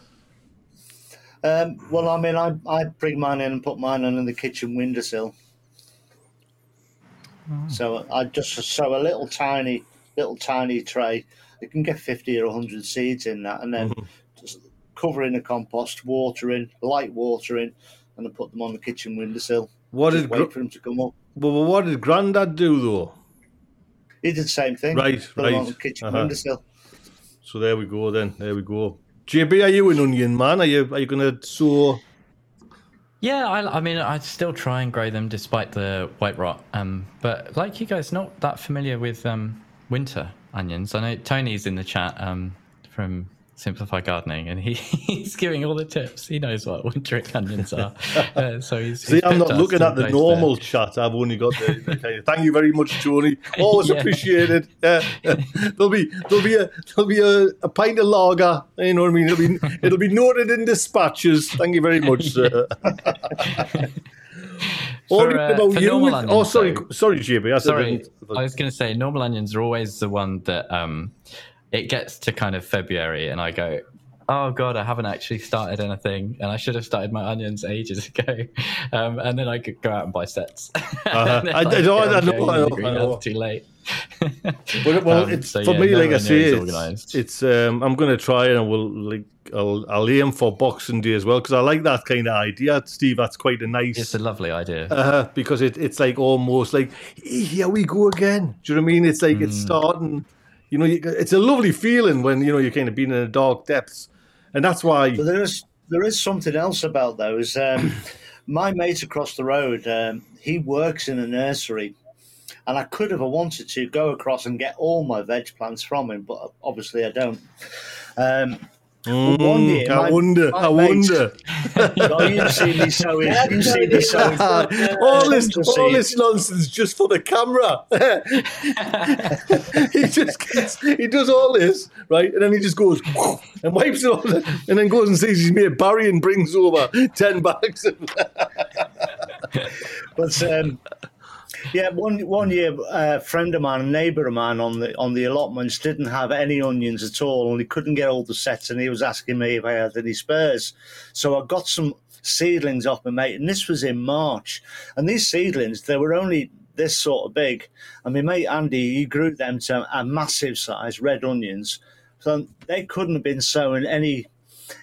Um, well, I mean, I I bring mine in and put mine on in the kitchen windowsill. So I just sow a little tiny, little tiny tray. You can get fifty or hundred seeds in that, and then just cover in the compost, watering, light watering, and I put them on the kitchen windowsill. what Just did wait Gr- for them to come up. well, what did Grandad do though? He did the same thing. Right, Put them on right. the kitchen Uh-huh. windowsill. So there we go. Then there we go. JB, are you an onion man? Are you are you going to sow? Yeah, I, I mean, I still try and grow them despite the white rot. Um, but like you guys, not that familiar with um, winter onions. I know Tony's in the chat um, from Simplify Gardening, and he, [LAUGHS] he's giving all the tips. He knows what winter onions are. [LAUGHS] Uh, so he's See, he's I'm not looking at the normal there. chat. I've only got the, the kind of. Thank you very much, Tony. [LAUGHS] Always Yeah. appreciated. Yeah. there'll be there'll be a there'll be a, a pint of lager. You know what I mean? It'll be it'll be noted in dispatches. Thank you very much, sir. For, uh, about you with- oh, sorry, though- sorry, JB. I Sorry, I was going to say normal onions are always the one that um, it gets to kind of February, and I go, "Oh God, I haven't actually started anything, and I should have started my onions ages [LAUGHS] ago." Um, and then I could go out and buy sets. [LAUGHS] Uh-huh. And then, I- I know, I I'm know, I know, I know. Too late. [LAUGHS] Well, well Um, it's so, for yeah, me, no like I one say, it's, organised. it's um, I'm going to try and I will like I'll I'll aim for Boxing Day as well because I like that kind of idea, Steve. That's quite a nice. It's a lovely idea. uh, because it, it's like almost like "Eh, here we go again. Do you know what I mean? It's like it's Mm. starting. You know, it's a lovely feeling when you know you're kind of being in the dark depths, and that's why. But there is there is something else about those. Um, [CLEARS THROAT] my mate across the road, um, he works in a nursery, and I could have, wanted to, go across and get all my veg plants from him, but obviously I don't. Um, one Mm, year, I my- wonder. my I mate- wonder. well, you see me sowing. You see me sowing. [LAUGHS] all this, Fantasy. all this nonsense just for the camera. [LAUGHS] [LAUGHS] he just gets, he does all this right, and then he just goes and wipes it all, and then goes and sees his mate Barry and brings over ten bags. Of, But um, yeah, one one year, a friend of mine, a neighbour of mine on the on the allotments didn't have any onions at all, and he couldn't get all the sets, and he was asking me if I had any spares. So I got some seedlings off my mate, and this was in March, and these seedlings they were only this sort of big, and my mate Andy he grew them to a massive size, red onions, so they couldn't have been sown any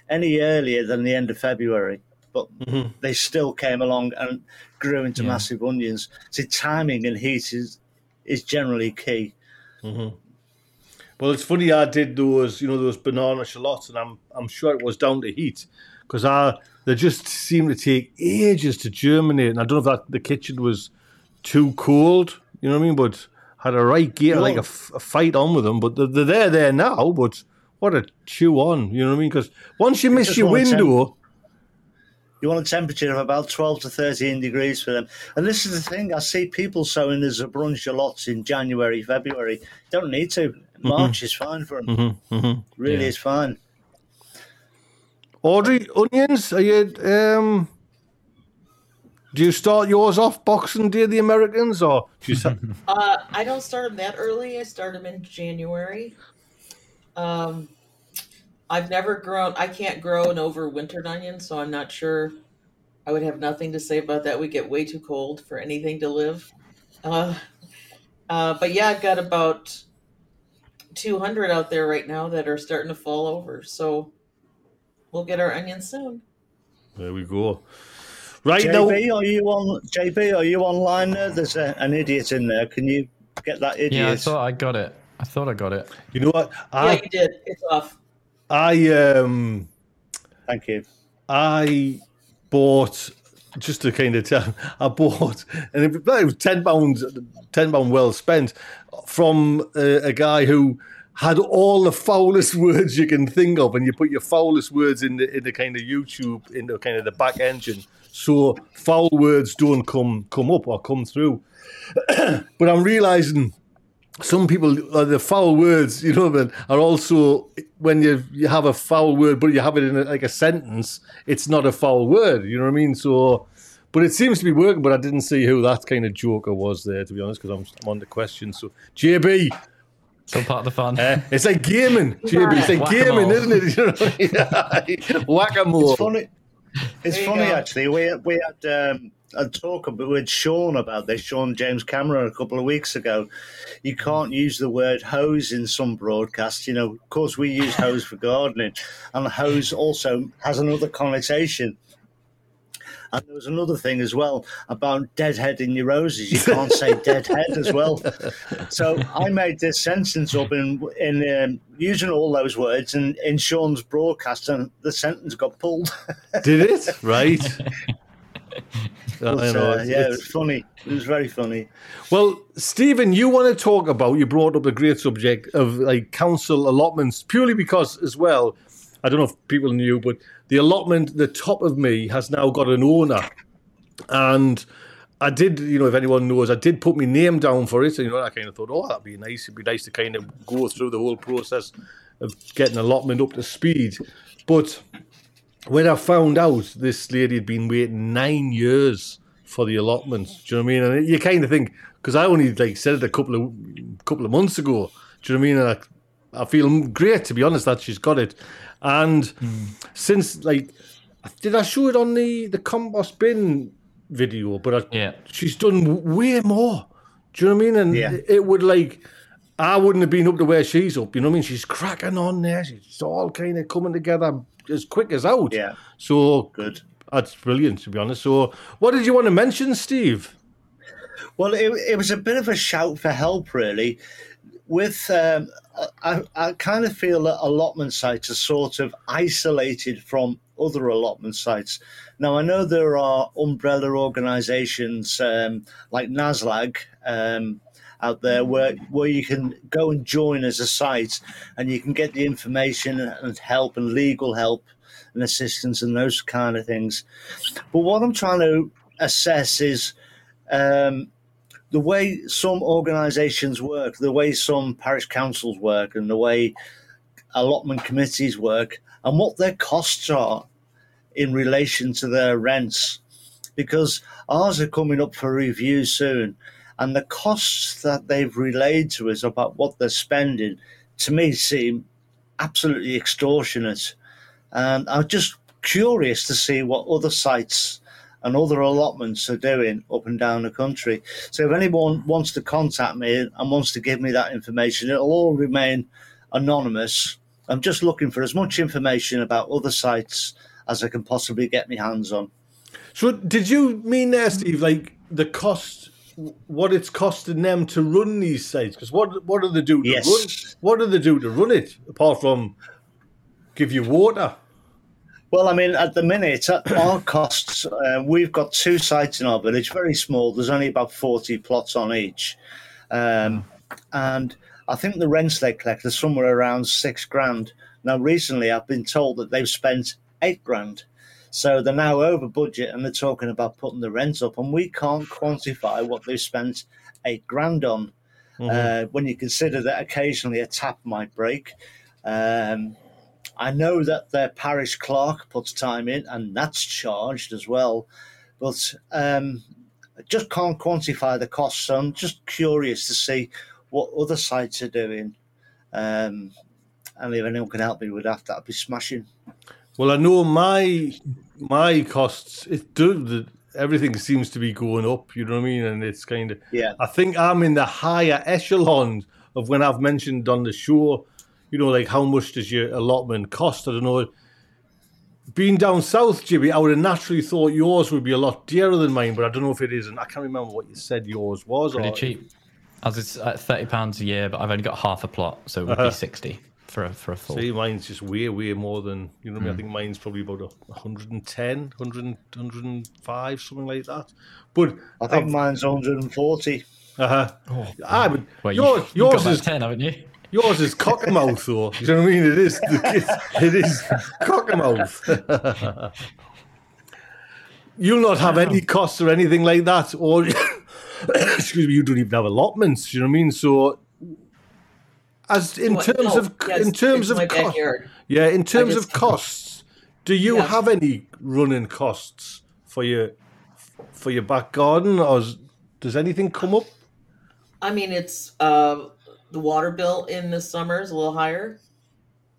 any earlier than the end of February. But mm-hmm. they still came along and grew into Yeah. massive onions. So timing and heat is is generally key. Mm-hmm. well, it's funny. I did those, you know, those banana shallots, and I'm I'm sure it was down to heat because I they just seem to take ages to germinate, and I don't know if that the kitchen was too cold. You know what I mean? But had a right gear, like a, f- a fight on with them. But they're, they're there there now. But what a chew on. You know what I mean? Because once you miss your want a temp- window, You want a temperature of about 12 to 13 degrees for them. And this is the thing I see people sowing the Zebrune shallots in January, February. Don't need to. March is fine for them. Really Yeah. is fine. Audrey, onions, are you? Um, do you start yours off Boxing Day, the Americans, or do you? sa- [LAUGHS] Uh, I don't start them that early. I start them in January. Um, I've never grown. I can't grow an overwintered onion, so I'm not sure. I would have nothing to say about that. We get way too cold for anything to live. Uh, uh, but yeah, I've got about 200 out there right now that are starting to fall over. So we'll get our onions soon. there we go. Right now, JB, are you on? JB, are you online? There? There's a, an idiot in there. Can you get that idiot? Yeah, I thought I got it. I thought I got it. you know what? yeah, I, you did. It's off. I, um, Thank you. I bought just to kind of tell. [LAUGHS] I bought, and it was ten pounds, ten pound well spent from a, a guy who had all the foulest [LAUGHS] words you can think of, and you put your foulest words in the in the kind of YouTube in the kind of the back engine, so foul words don't come come up or come through. [CLEARS THROAT] but I'm realizing some people uh, the foul words you know but are also when you you have a foul word but you have it in a, like a sentence it's not a foul word you know what i mean so but it seems to be working but i didn't see who that kind of joker was there to be honest because I'm, I'm on the question so jb It's all part of the fun. eh, it's like gaming jb it's like Whack-a-mole. gaming isn't it [LAUGHS] you know what I mean? [LAUGHS] whack-a-mole It's funny. It's funny go. actually. We we had um, a talk about, with Sean about this. Sean James Cameron a couple of weeks ago. You can't use the word hose in some broadcasts. You know, of course, we use hose for gardening, and hose also has another connotation. And there was another thing as well about deadhead deadheading your roses. You can't say [LAUGHS] deadhead as well. So I made this sentence up in in um, using all those words, and in Sean's broadcast, and the sentence got pulled. did it [LAUGHS] right I But, know, uh, it's- yeah, it it's- was funny. It was very funny. Well, Stephen, you want to talk about you brought up the great subject of like council allotments purely because as well, I don't know if people knew, but the allotment the top of me has now got an owner, and I did, you know, if anyone knows, I did put my name down for it, and you know, I kind of thought, oh, that'd be nice. It'd be nice to kind of go through the whole process of getting allotment up to speed, but when I found out this lady had been waiting nine years for the allotments, do you know what I mean? And you kind of think because I only like said it a couple of couple of months ago. Do you know what I mean? And I, I feel great to be honest that she's got it. And hmm. since like, did I show it on the the compost bin video? But I, Yeah. she's done way more. Do you know what I mean? And Yeah. it would like. I wouldn't have been up to where she's up. You know what I mean? She's cracking on there. She's all kind of coming together as quick as out. Yeah, So good. that's brilliant, to be honest. So, what did you want to mention, Steve? Well, it, it was a bit of a shout for help, really. With um, I, I kind of feel that allotment sites are sort of isolated from other allotment sites. Now, I know there are umbrella organisations um, like NSALG um, out there where where you can go and join as a site, and you can get the information and help and legal help and assistance and those kind of things. But what I'm trying to assess is. Um, the way some organisations work, the way some parish councils work, and the way allotment committees work, and what their costs are in relation to their rents. Because ours are coming up for review soon, and the costs that they've relayed to us about what they're spending to me seem absolutely extortionate. And I'm just curious to see what other sites and other allotments are doing up and down the country. So if anyone wants to contact me and wants to give me that information, it'll all remain anonymous. I'm just looking for as much information about other sites as I can possibly get my hands on. So, did you mean there, Steve, like the cost, what it's costing them to run these sites? Because what what do they do to Yes. run? What do they do to run it apart from give you water? Well, I mean, at the minute, at our costs, uh, we've got two sites in our village, very small. There's only about 40 plots on each. Um, and I think the rents they collect are somewhere around six grand Now, recently, I've been told that they've spent eight grand. So they're now over budget and they're talking about putting the rent up, and we can't quantify what they've spent eight grand on. Uh, when you consider that occasionally a tap might break. Um, I know that their parish clerk puts time in, and that's charged as well. But um, I just can't quantify the costs. So I'm just curious to see what other sites are doing. Um, and if anyone can help me with that, that'd be smashing. Well, I know my my costs. It do the, everything seems to be going up. You know what I mean? And it's kind of. Yeah. I think I'm in the higher echelon of when I've mentioned on the show. You know, like how much does your allotment cost? I don't know. Being down south, Jimmy, I would have naturally thought yours would be a lot dearer than mine, but I don't know if it is. And I can't remember what you said yours was. Pretty or- cheap. I was at thirty pounds a year, but I've only got half a plot, so it would Uh-huh. be sixty for a for a full. See, mine's just way, way more than, you know what I mean? I Hmm. think mine's probably about a 110, 100, 105, something like that. But I think mine's 140. uh-huh. ah, but Well, yours, you've yours is ten, haven't you? yours is cockamouth, though. You know what I mean? It is, it is cockamouth. [LAUGHS] You'll not have any costs or anything like that, or [COUGHS] excuse me, you don't even have allotments. You know what I mean? So, as in terms no, of yes, in terms of cost, yeah, in terms just- of costs, do you have any running costs for your for your back garden, or does anything come up? I mean, it's uh, the water bill in the summer is a little higher.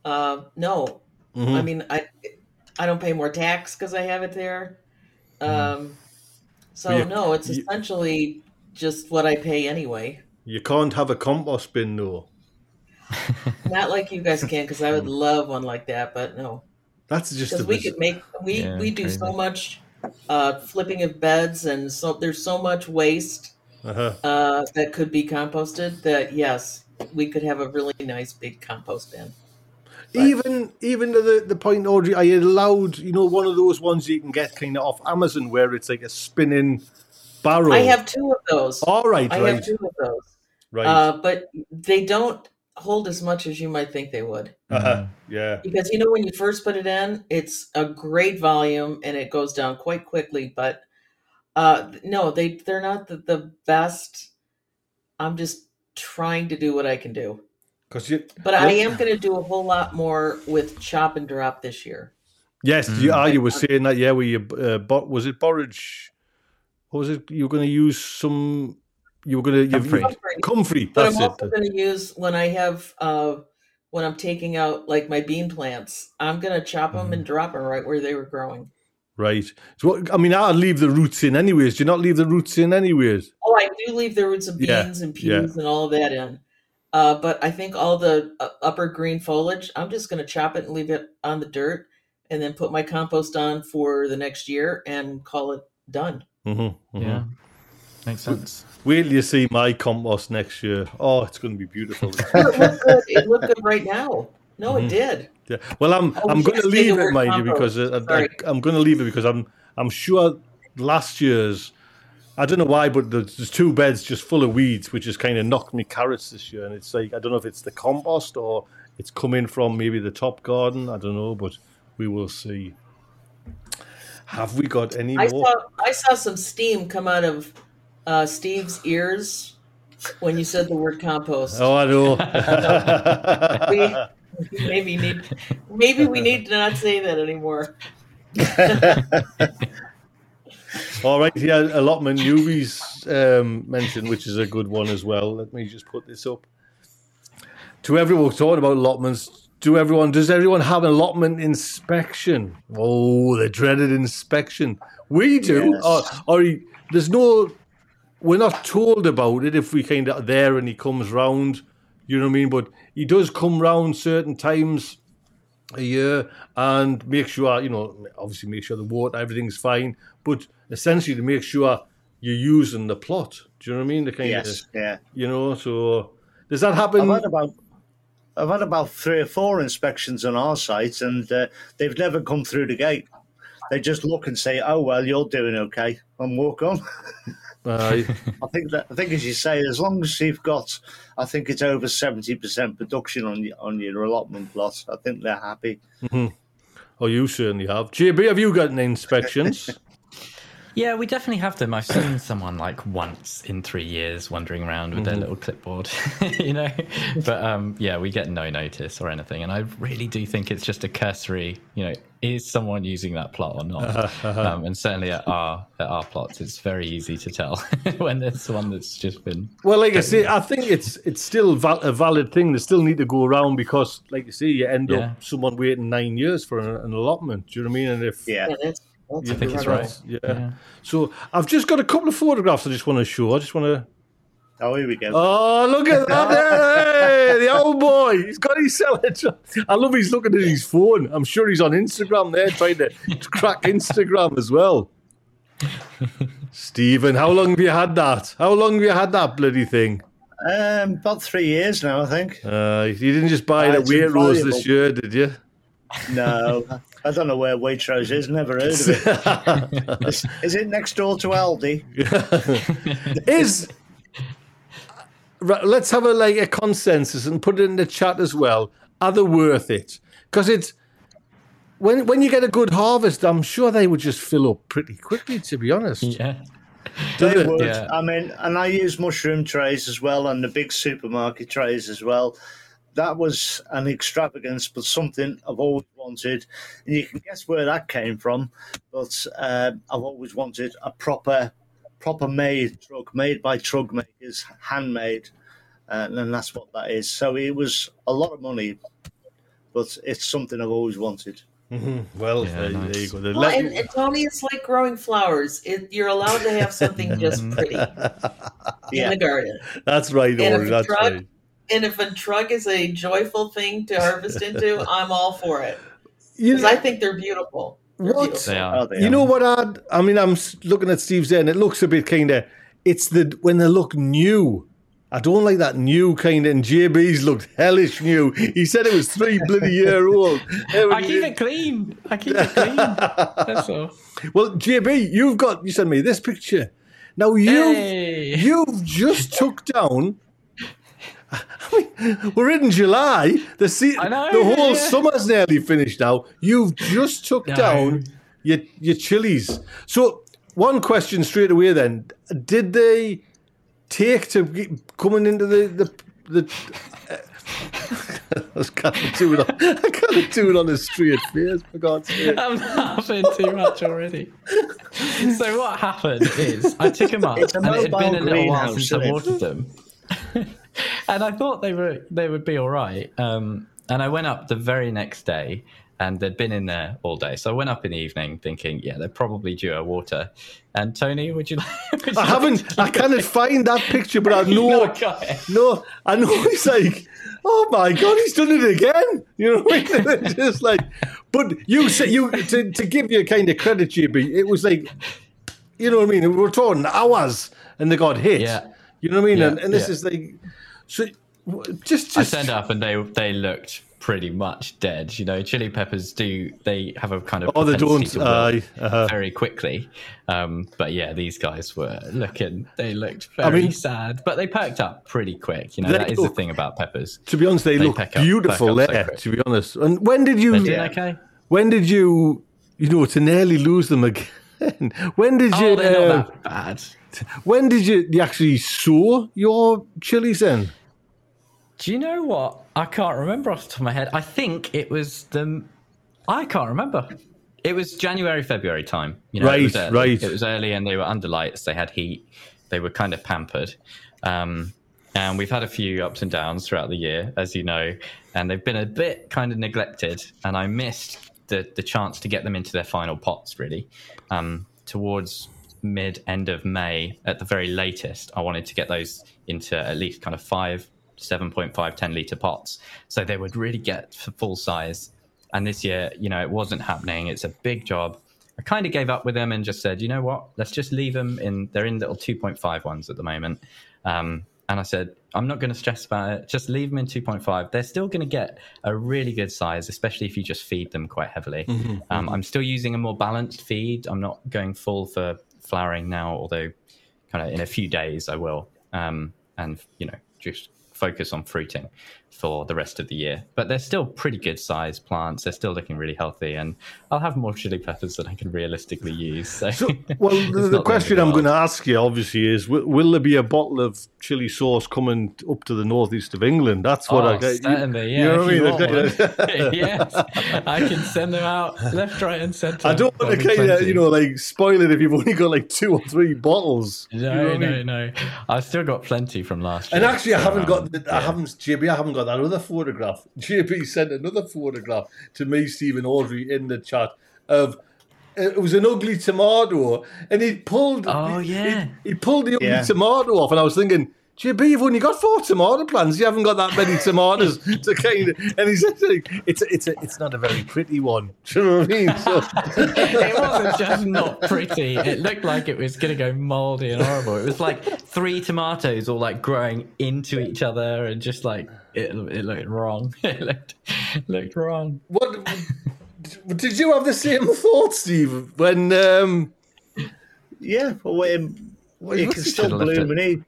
Uh, no, Mhm. I mean, I I don't pay more tax because I have it there. Um, so you- no, it's you- essentially just what I pay anyway. You can't have a compost bin, though. [LAUGHS] Not like you guys can, because I would love one like that, but no, That's just because we could make we Yeah, we do crazy. so much uh, flipping of beds, and so there's so much waste uh-huh. uh, that could be composted. That yes, we could have a really nice big compost bin. Right. Even even to the, the point, Audrey, I allowed, you know, one of those ones you can get kind of off Amazon where it's like a spinning barrel? I have two of those. All right, I right, have two of those, right. uh, but they don't hold as much as you might think they would. uh-huh. Yeah. Because you know when you first put it in, it's a great volume and it goes down quite quickly. But uh, no, they they're not the, the best. I'm just trying to do what I can do. Because you, But I am going to do a whole lot more with chop and drop this year. yes, Mm. you are. You were saying that, yeah. Where you, uh, bo- was it borage? What was it? You were going to use some. You were going to Comfrey. Comfrey. Comfrey. But That's I'm also it. going to use when I have uh, when I'm taking out like my bean plants. I'm going to chop them Mm-hmm. and drop them right where they were growing. Right. So, what, I mean, I'll leave the roots in anyways. Do you not leave the roots in anyways? Oh, I do leave the roots of Yeah, beans and peas yeah. and all of that in. Uh, but I think all the uh, upper green foliage, I'm just going to chop it and leave it on the dirt and then put my compost on for the next year and call it done. Mm-hmm, Yeah, makes sense. Wait till you see my compost next year. Oh, it's going to be beautiful. [LAUGHS] It looked good. It looked good right now. No, Mhm. it did. Yeah. Well, I'm Oh, I'm going to can't say the leave it, mind you, because uh, I. I, am going to leave it because I'm I'm sure last year's I don't know why, but there's, there's two beds just full of weeds, which has kind of knocked me carrots this year. And it's like I don't know if it's the compost or it's coming from maybe the top garden. I don't know, but we will see. Have we got any I more? saw I saw some steam come out of uh, Steve's ears when you said the word compost. Oh, I know. [LAUGHS] We, maybe need maybe we need to not say that anymore. [LAUGHS] All right, yeah, allotment newbies um, mentioned, which is a good one as well. Let me just put this up. To everyone talking about allotments, do everyone does everyone have an allotment inspection? Oh, the dreaded inspection. We do. Yes. Or, or there's no we're not told about it if we kind of there and he comes round, you know what I mean? But he does come round certain times a year and make sure, you know, obviously make sure the water, everything's fine, but essentially to make sure you're using the plot. Do you know what I mean? The kind yes, of, yeah. you know, so does that happen? I've had about I've had about three or four inspections on our site, and uh, they've never come through the gate. They just look and say, "Oh well, you're doing okay," and walk on. [LAUGHS] Uh, Aye. [LAUGHS] I think that I think as you say, as long as you've got, I think it's over seventy percent production on your on your allotment plot. I think they're happy. Mm-hmm. oh, you certainly have. JB, have you got any inspections? [LAUGHS] Yeah, we definitely have them. I've seen someone like once in three years wandering around with their mm-hmm. little clipboard, [LAUGHS] you know. But um, yeah, we get no notice or anything, and I really do think it's just a cursory, you know, is someone using that plot or not? Um, and certainly at our at our plots, it's very easy to tell [LAUGHS] when there's one that's just been. Well, like I say, I think it's it's still val- a valid thing. They still need to go around because, like you say, you end Yeah. up someone waiting nine years for an, an allotment. Do you know what I mean? And if Yeah, Yeah, that's, that's you think it's one. right. yeah. Yeah. So I've just got a couple of photographs I just want to show. I just want to. Oh here we go. Oh, look at that! Hey, the old boy. He's got his salad. I love he's looking at his phone. I'm sure he's on Instagram there trying to crack Instagram as well. Stephen, how long have you had that? How long have you had that bloody thing? Um, about three years now, I think. Uh, you didn't just buy it at Waitrose this year, did you? No, I don't know where Waitrose is. Never heard of it. [LAUGHS] is, is it next door to Aldi? [LAUGHS] [LAUGHS] Is right, let's have a like a consensus and put it in the chat as well. Are they worth it? Because it's when when you get a good harvest, I'm sure they would just fill up pretty quickly. To be honest, Yeah. They they? would. Yeah. I mean, and I use mushroom trays as well, and the big supermarket trays as well. That was an extravagance, but something I've always wanted, and you can guess where that came from. But uh, I've always wanted a proper, proper made truck, made by truck makers, handmade, uh, and that's what that is. So it was a lot of money, but it's something I've always wanted. Well, Yeah, there, nice. there you go. Well, let and, and Tony, it's like growing flowers. It, you're allowed to have something [LAUGHS] just pretty [LAUGHS] in the garden. that's right, and Ori. if That's truck- right. And if a truck is a joyful thing to harvest into, I'm all for it You, because I think they're beautiful. They're What? They are. Oh, they you are. know what? I'd, I mean, I'm looking at Steve's there, and it looks a bit kind of. It's the when they look new. I don't like that new kind of. And JB's looked hellish new. He said it was three [LAUGHS] bloody year old. I keep it clean. I keep it clean. That's all. [LAUGHS] Well, JB, you've got. You sent me this picture. Now you Hey. you've just took down. I mean, we're in July. The se- I know, the whole yeah. summer's nearly finished now. You've just took No. down your your chilies. So one question straight away then: Did they take to get- coming into the the the? Uh, [LAUGHS] I can't do it. On, I can't do it on a straight face. For God's sake. I'm laughing too much already. So what happened is I took them up, It's and it had been a little while since I watered them, [LAUGHS] and I thought they were they would be all right. Um, and I went up the very next day, and they'd been in there all day. So I went up in the evening, thinking, yeah, they're probably due a water. And Tony, would you? like- [LAUGHS] would you I like haven't. to I cannot find that picture, but I [LAUGHS] know. No, I know. It's like, oh my god, he's done it again. You know, what I mean? Just like. But you said you to, to give you a kind of credit, JB. It was like, you know what I mean. We were talking hours, and they got hit. Yeah. You know what I mean? Yeah, and, and this yeah. is like, so w- just I just. turned up and they they looked pretty much dead. You know, chili peppers do they have a kind of Oh, don't. to wilt uh-huh. very quickly. Um, but yeah, these guys were looking. They looked I very mean- sad, but they perked up pretty quick. You know, that is the thing about peppers. to be honest, they, They look beautiful up so there. quick. to be honest, and when did you? Yeah. okay. When did you? You know, to nearly lose them [LAUGHS] again. when did you? Oh, they're uh, not that bad. When did you, you actually saw your chilies then? Do you know what? I can't remember off the top of my head. I think it was the. I can't remember. It was January, February time. You know, it was Right, early. right. It was early, and they were under lights. They had heat. They were kind of pampered. Um, and we've had a few ups and downs throughout the year, as you know, and they've been a bit kind of neglected. And I missed the the chance to get them into their final pots. Really, um, towards mid end of May at the very latest, I wanted to get those into at least kind of five, 7.5, 10 litre pots. So they would really get full size. And this year, you know, it wasn't happening. It's a big job. I kind of gave up with them and just said, you know what, let's just leave them in, they're in little 2.5 ones at the moment. Um, and I said, I'm not going to stress about it. Just leave them in 2.5. They're still going to get a really good size, especially if you just feed them quite heavily. Um, I'm still using a more balanced feed. I'm not going full for flowering now, although kind of in a few days I will, um, and you know just focus on fruiting for the rest of the year. But they're still pretty good sized plants. They're still looking really healthy, and I'll have more chili peppers that I can realistically use. So, So, [LAUGHS] well, the, the question I'm going to ask you, obviously, is will, will there be a bottle of chili sauce coming up to the northeast of England? That's what Oh, I get. certainly, yeah. You know what I you mean? [LAUGHS] [LAUGHS] yes, I can send them out left, right, and centre. I don't want to There'll kind of, you know, like spoil it if you've only got like two or three bottles. You know No, I no, mean? no. I've still got plenty from last year. And actually, I haven't um, got, the, I haven't, JB, I haven't got that other photograph. [LAUGHS] JB sent another photograph to me, Stephen Audrey, in the chat of it was an ugly tomato, and he pulled. Oh, he- yeah. he, he pulled the ugly Yeah. tomato off, and I was thinking. JB, you've only got four tomato plants. You haven't got that many tomatoes to kind of. And he said, like, "It's a, it's a, it's not a very pretty one." [LAUGHS] Do you know what I mean? [LAUGHS] So, it wasn't just not pretty. It looked like it was going to go moldy and horrible. It was like three tomatoes all like growing into each other and just like it, it looked wrong. [LAUGHS] It looked looked wrong. what did you have the same thought, Steve? When um, Yeah, but um, Well, you can still bloom and eat.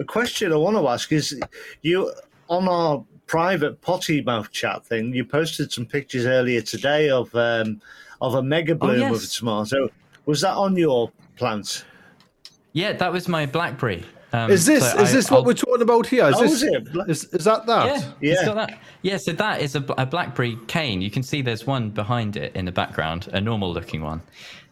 The question I want to ask is, you on our private potty mouth chat thing, you posted some pictures earlier today of um, of a mega bloom of a yes. tomato. Was that on your plants? Yeah, that was my blackberry. Um, is this so is I- this what I'll- we're talking about here? Is Oh, this is it? Is, is that that? Yeah, Yeah. that. Yeah, so that is a, a blackberry cane. You can see there's one behind it in the background, a normal looking one,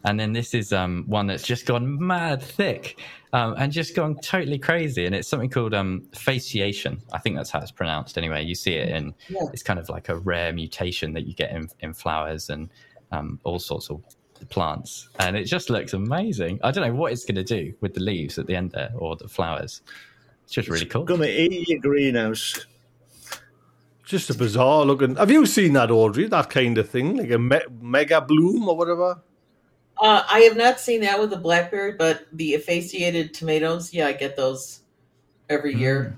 and then this is um, one that's just gone mad thick um, and just gone totally crazy. And it's something called um, fasciation. I think that's how it's pronounced. Anyway, you see it in. Yeah. It's kind of like a rare mutation that you get in, in flowers and um, all sorts of plants, and it just looks amazing. I don't know what it's going to do with the leaves at the end there or the flowers. It's just really cool. Gonna eat your greenhouse. Just a bizarre looking. Have you seen that, Audrey? That kind of thing, like a me- mega bloom or whatever. Uh, I have not seen that with the blackberry, but the fasciated tomatoes, yeah, I get those every year.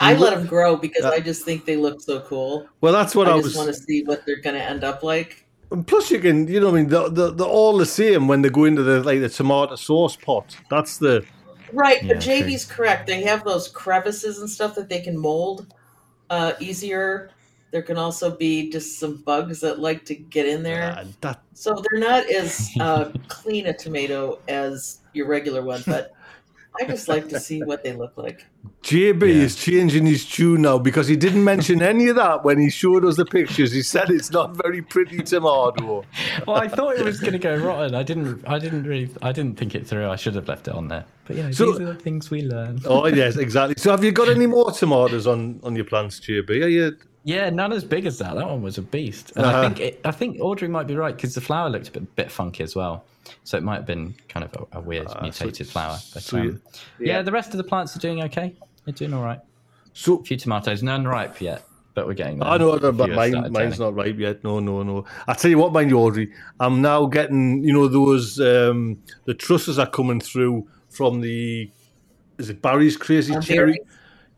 I let them grow because Yeah. I just think they look so cool. Well, that's what I, I was. just want to see what they're going to end up like. And Plus, you can, you know, I mean, they're, they're, they're all the same when they go into the like the tomato sauce pot. That's the Right, but Yeah, JB's correct. They have those crevices and stuff that they can mold uh, easier. There can also be just some bugs that like to get in there. uh, that. So they're not as uh, clean a tomato as your regular one, but I just like to see what they look like. JB Yeah. is changing his tune now because he didn't mention any of that when he showed us the pictures. He said it's not very pretty tomato. well, I thought it was going to go rotten. I didn't. I didn't really. I didn't think it through. I should have left it on there. But you know, So- these are the things we learn. Oh yes, exactly. So, have you got any more tomatoes on on your plants, JB? Are you? Yeah, none as big as that. That one was a beast. And Uh-huh. I think it, I think Audrey might be right because the flower looked a bit, bit funky as well. So it might have been kind of a, a weird mutated flower. But um, yeah. Yeah. the rest of the plants are doing okay. They're doing all right. So A few tomatoes, none ripe yet, but we're getting there. I know, but mine, mine's turning. not ripe yet. No, no, no. I tell you what, mind you, Audrey, I'm now getting, you know, those um, the trusses are coming through from the, is it Barry's Crazy On Cherry?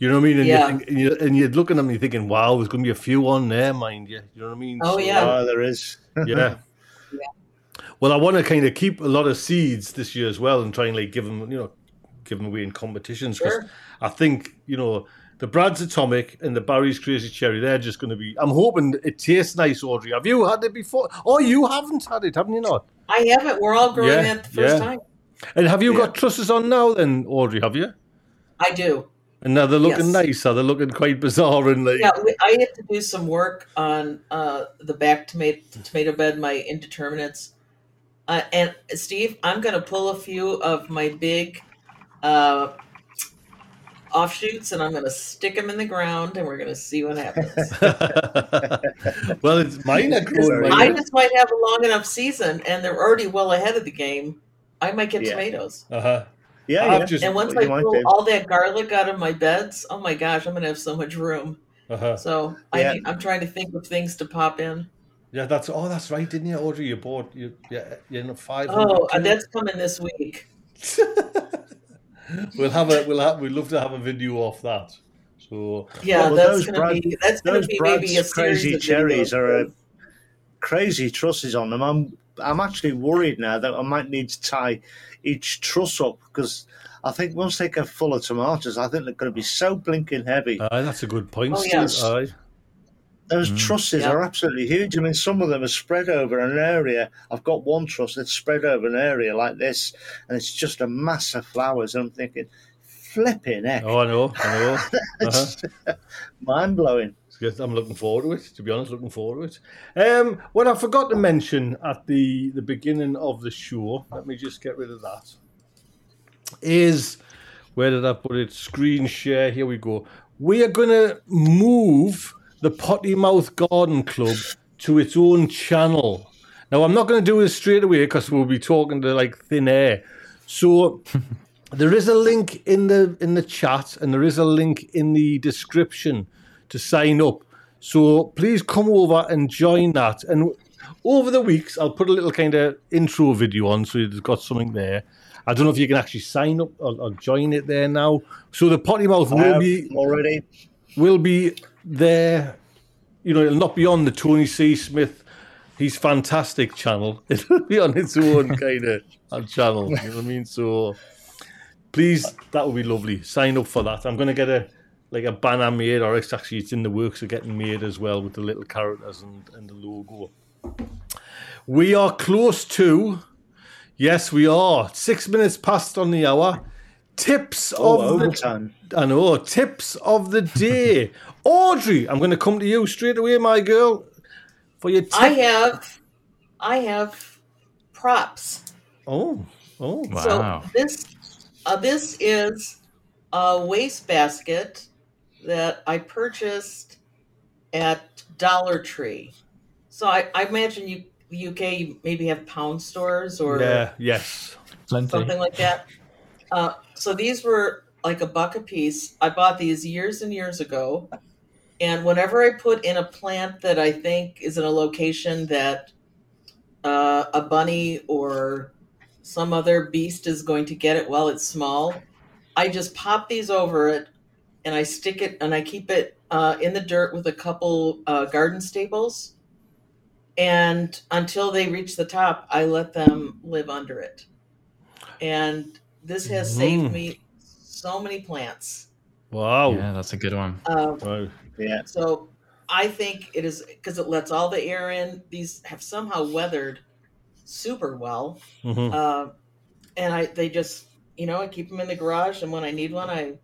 Berries. You know what I mean? And, Yeah. you think, and, you, and you're looking at me thinking, wow, there's going to be a few on there, mind you. You know what I mean? Oh, yeah. Oh, there is. [LAUGHS] yeah. Well, I want to kind of keep a lot of seeds this year as well, and try and like give them, you know, give them away in competitions because Sure. I think you know the Brad's Atomic and the Barry's Crazy Cherry. They're just going to be. I'm hoping it tastes nice, Audrey. Have you had it before? Oh, you haven't had it, haven't you not? I haven't. We're all growing Yeah, that the first yeah. time. And have you Yeah. got trusses on now, then, Audrey? Have you? I do. And now they're looking Yes. nice. Are they looking quite bizarre and like? Yeah, we, I have to do some work on uh, the back tomato tomato bed, my indeterminates. Uh, and Steve, I'm going to pull a few of my big uh, offshoots, and I'm going to stick them in the ground, and we're going to see what happens. [LAUGHS] well, it's mine are growing. Mine I just might have a long enough season, and they're already well ahead of the game. I might get Yeah. tomatoes. Uh-huh. Yeah, I've yeah. just- And once I pull do. all that garlic out of my beds, oh my gosh, I'm going to have so much room. Uh-huh. So Yeah. I need, I'm trying to think of things to pop in. Yeah, that's oh, that's right, didn't you, Audrey? You bought you yeah, you know five. Oh, uh, that's coming this week. [LAUGHS] we'll have a we'll have we'd love to have a video off that. So Yeah, Well, that's those gonna Brad- be that's gonna Those be maybe a series crazy of cherries videos. are uh, crazy trusses on them. I'm I'm actually worried now that I might need to tie each truss up because I think once they get full of tomatoes, I think they're going to be so blinking heavy. Aye, that's a good point, Oh, Steve. yes. Aye. Those trusses Yeah. are absolutely huge. I mean, some of them are spread over an area. I've got one truss that's spread over an area like this, and it's just a mass of flowers. And I'm thinking, flipping heck, Oh, I know, I know. [LAUGHS] Uh-huh. it's [LAUGHS] mind blowing. I'm looking forward to it. To be honest, looking forward to it. Um, what I forgot to mention at the the beginning of the show, let me just get rid of that. Is where did I put it? Screen share. Here we go. We are going to move the Potty Mouth Garden Club to its own channel. Now, I'm not going to do this straight away because we'll be talking to like thin air. So. [LAUGHS] There is a link in the in the chat and there is a link in the description to sign up. So please come over and join that. And over the weeks, I'll put a little kind of intro video on so you've got something there. I don't know if you can actually sign up or, or join it there now. So the potty mouth will be already. will be there. You know, it'll not be on the Tony C. Smith. He's fantastic channel. [LAUGHS] It'll be on its own kind of channel. You know what I mean? So please, that would be lovely. Sign up for that. I'm going to get a like a banner made, or it's actually it's in the works of getting made as well with the little characters and, and the logo. We are close to. Yes, we are. Six minutes past on the hour. Tips Oh, of the overtime. I know. Tips of the day. [LAUGHS] Audrey, I'm going to come to you straight away, my girl, for your tip. I have, I have props. oh, oh. Wow. So this, uh, this is a waste basket that I purchased at Dollar Tree. So I, I imagine you, the UK, you maybe have pound stores or Yeah, yes. Plenty. something like that. Uh, so these were like a buck a piece. I bought these years and years ago. And whenever I put in a plant that I think is in a location that uh, a bunny or some other beast is going to get it while it's small, I just pop these over it and I stick it and I keep it uh, in the dirt with a couple uh, garden staples. And until they reach the top, I let them live under it. And this has saved Mm. me so many plants. Wow. Yeah, that's a good one. Um, Wow. Yeah. so I think it is because it lets all the air in. These have somehow weathered super well, Mhm. uh, and I they just you know I keep them in the garage, and when I need one, I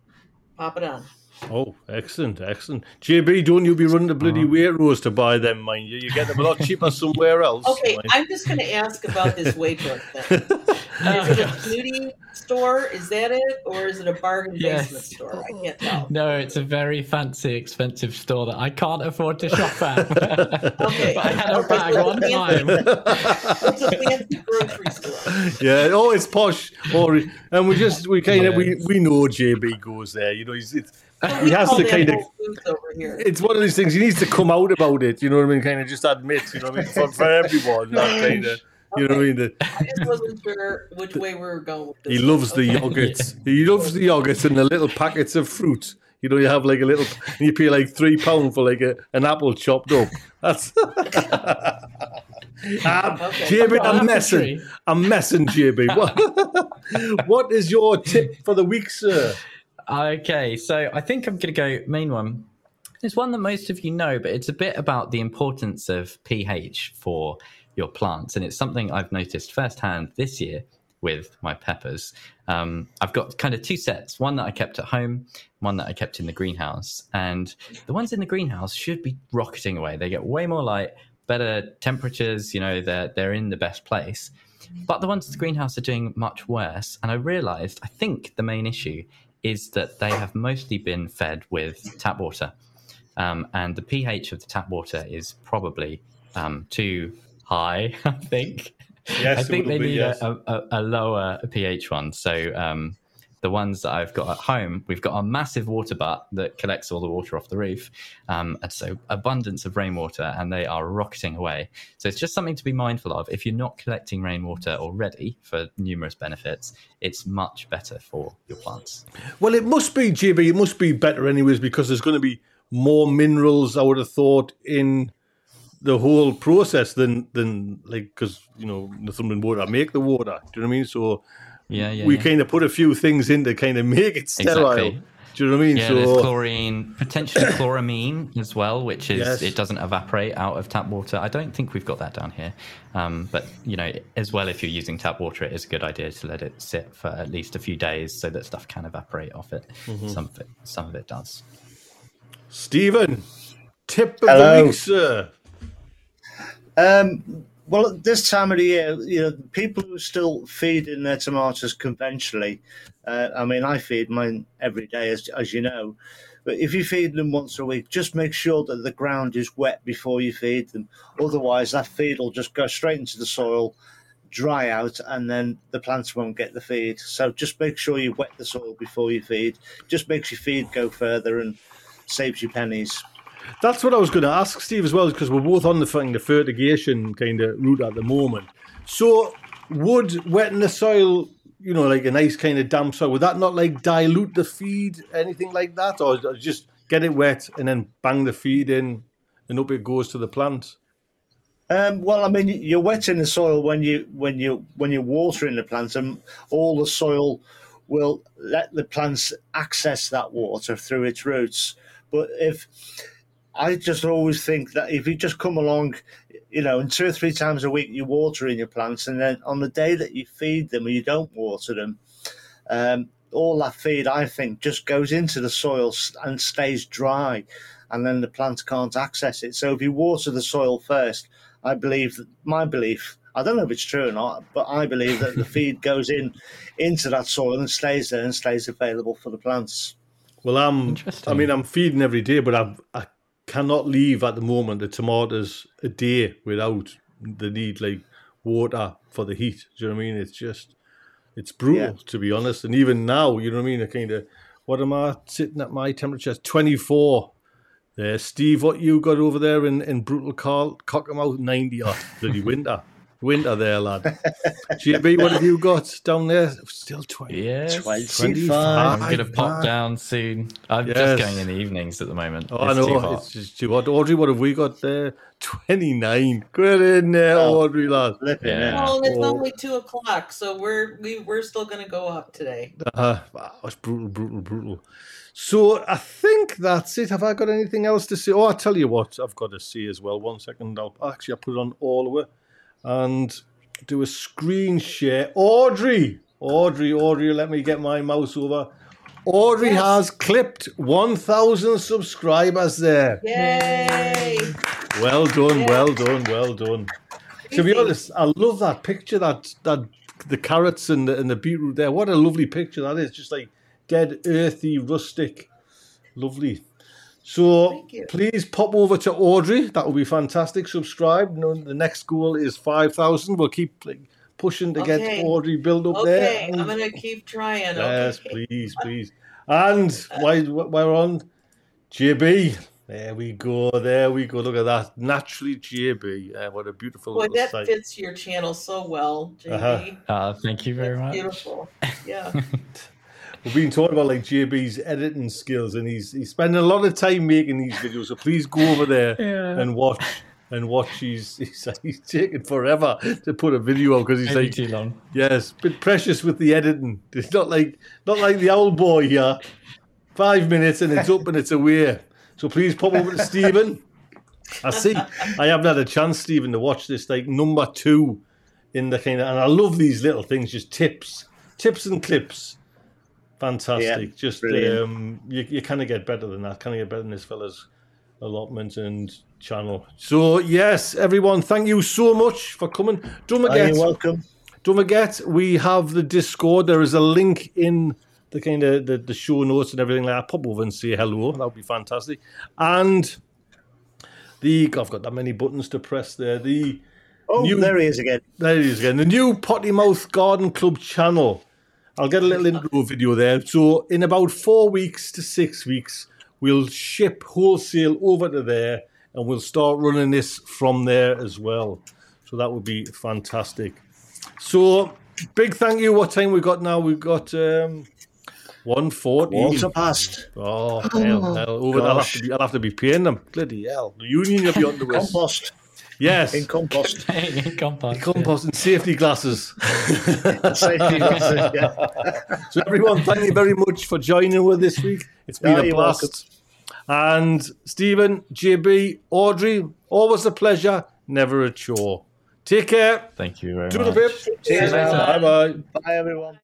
pop it on. Oh, excellent, excellent. JB, don't you be running to bloody Waitrose to buy them, mind you. You get them a lot cheaper somewhere else. Okay, mind. I'm just going to ask about this Waitrose [LAUGHS] thing. Uh, is it a beauty store? Is that it, or is it a bargain Yes. basement store? I can't tell. No, it's a very fancy, expensive store that I can't afford to shop at. [LAUGHS] Okay. but I had a Okay, bag so one it's time. It's a fancy grocery store. yeah, oh, it's posh. Or, and we just, we kind of, we, we know JB goes there. You know, he's, it's, he has to kind of, Whole Foods over here. it's one of these things, he needs to come out about it. You know what I mean? Kind of just admit, you know what I mean? For, for [LAUGHS] everyone, not kind of, you know what I mean? The, I just wasn't sure which way we were going with this. He loves the Okay. yogurts. He loves the yogurts and the little packets of fruit. You know, you have like a little, and you pay like three pound for like a, an apple chopped up. That's. [LAUGHS] um, JB, I'm messing. I'm messing, JB. What, [LAUGHS] what is your tip for the week, sir? Okay, so I think I'm going to go main one. It's one that most of you know, but it's a bit about the importance of pH for your plants, and it's something I've noticed firsthand this year with my peppers. Um, I've got kind of two sets: one that I kept at home, one that I kept in the greenhouse. And the ones in the greenhouse should be rocketing away. They get way more light, better temperatures. You know, they're they're in the best place. But the ones in the greenhouse are doing much worse. And I realised, I think the main issue is that they have mostly been fed with tap water. Um, and the pH of the tap water is probably um, too high, [LAUGHS] I think. Yes, I think they be, need yes. a, a, a lower pH one. So um, the ones that I've got at home, we've got a massive water butt that collects all the water off the roof. Um, and so abundance of rainwater and they are rocketing away. So it's just something to be mindful of. If you're not collecting rainwater already for numerous benefits, it's much better for your plants. Well, it must be, JB, it must be better anyways because there's going to be more minerals, I would have thought, in the whole process than than like because you know Northumbrian Water make the water. Do you know what I mean? So Yeah, yeah. we yeah. kind of put a few things in to kind of make it sterile. Exactly. Do you know what I mean? Yeah, there's chlorine, potentially [COUGHS] chloramine as well, which is Yes. it doesn't evaporate out of tap water. I don't think we've got that down here, um, but you know, as well, if you're using tap water, it is a good idea to let it sit for at least a few days so that stuff can evaporate off it. Mm-hmm. Some of it, some of it does. Stephen, tip of the Hello. week, sir. Um, well, at this time of the year, you know, people who are still feeding their tomatoes conventionally. Uh, I mean, I feed mine every day, as as you know. But if you feed them once a week, just make sure that the ground is wet before you feed them. Otherwise, that feed will just go straight into the soil, dry out, and then the plants won't get the feed. So just make sure you wet the soil before you feed. Just makes your feed go further and saves you pennies. That's what I was going to ask Steve as well, because we're both on the thing, the fertigation kind of route at the moment. So, would wetting the soil, you know, like a nice kind of damp soil, would that not like dilute the feed, anything like that, or just get it wet and then bang the feed in, and up it goes to the plant? Um, well, I mean, you're wetting the soil when you when you when you're watering the plants, and all the soil will let the plants access that water through its roots. But if I just always think that if you just come along, you know, and two or three times a week you're watering your plants, and then on the day that you feed them or you don't water them, um, all that feed I think just goes into the soil and stays dry, and then the plant can't access it. So if you water the soil first, I believe that my belief. I don't know if it's true or not, but I believe that the [LAUGHS] feed goes in into that soil and stays there and stays available for the plants. Well, I'm. I mean, I'm feeding every day, but I I cannot leave at the moment the tomatoes a day without the need like water for the heat. Do you know what I mean? It's just it's brutal Yeah. to be honest. And even now, you know what I mean? I kind of what am I sitting at my temperature? Twenty four. There, uh, Steve, what you got over there in, in brutal Carl Cockermouth ninety or bloody winter. Winter there, lad. JB, what have you got down there? Still twenty. Yes. 25. I'm gonna pop down soon. I'm Yes. just going in the evenings at the moment. Oh, I It's too know. hot. It's just too hot. Audrey, what have we got there? 29. Get in there, Oh. Audrey, lad. Flipping Yeah. it. Well, and it's Oh. only two o'clock, so we're we, we're still going to go up today. Uh, wow, it's brutal, brutal, brutal. So I think that's it. Have I got anything else to say? Oh, I'll tell you what I've got to say as well. One second. I'll actually I'll put it on all the it and do a screen share. Audrey, Audrey, Audrey, let me get my mouse over. Audrey Yes. has clipped 1,000 subscribers there. Yay! Well done, well done, well done. To be honest, I love that picture. That that the carrots and the, and the beetroot there. What a lovely picture that is. Just like dead, earthy, rustic, lovely. So Thank you. please pop over to Audrey. That would be fantastic. Subscribe. No, the next goal is five thousand. We'll keep pushing to get Okay. Audrey build up Okay, there. I'm going to keep trying. Yes, okay. please, please. And while while we're on JB, there we go, there we go. Look at that, naturally JB. Uh, what a beautiful Boy, that site. fits your channel so well, JB. Uh-huh. Uh, thank you very That's much. beautiful. Yeah. [LAUGHS] We've been talking about like JB's editing skills, and he's he's spending a lot of time making these [LAUGHS] videos. So please go over there Yeah. and watch and watch. He's he's, he's taking forever to put a video out because he's Maybe like too long. Yes, bit precious with the editing. It's not like not like the old boy here. Five minutes and it's up and it's away. So please pop over to Stephen. I see. I haven't had a chance, Stephen, to watch this. Like number two in the kind of, and I love these little things. Just tips, tips and clips. Fantastic. Yeah, just um, you you kind of get better than that. Kind of get better than this fella's allotment and channel. So yes, everyone, thank you so much for coming. Don't forget. you're welcome? Don't forget, we have the Discord. There is a link in the kind of the, the show notes and everything like that. Pop over and say hello. That would be fantastic. And the I've got that many buttons to press there. The Oh, You- there he is again. there he is again. The new Potty Mouth Garden Club channel. I'll get a little intro video there. So in about four weeks to six weeks, we'll ship wholesale over to there, and we'll start running this from there as well. So that would be fantastic. So big thank you. What time we got now? We've got um, one forty. Quarter past. Oh hell, hell. Over, I'll have to be. I'll have to be paying them. Bloody hell. The union will be on the list. Compost. Yes. [LAUGHS] in compost. In compost. Compost and safety glasses. [LAUGHS] Safety glasses, yeah. So, everyone, thank you very much for joining with us this week. It's been Oh, a you're blast. And Stephen, JB, Audrey, always a pleasure, never a chore. Take care. Thank you very Do much. the bit. Cheers, Bye bye. Bye, everyone.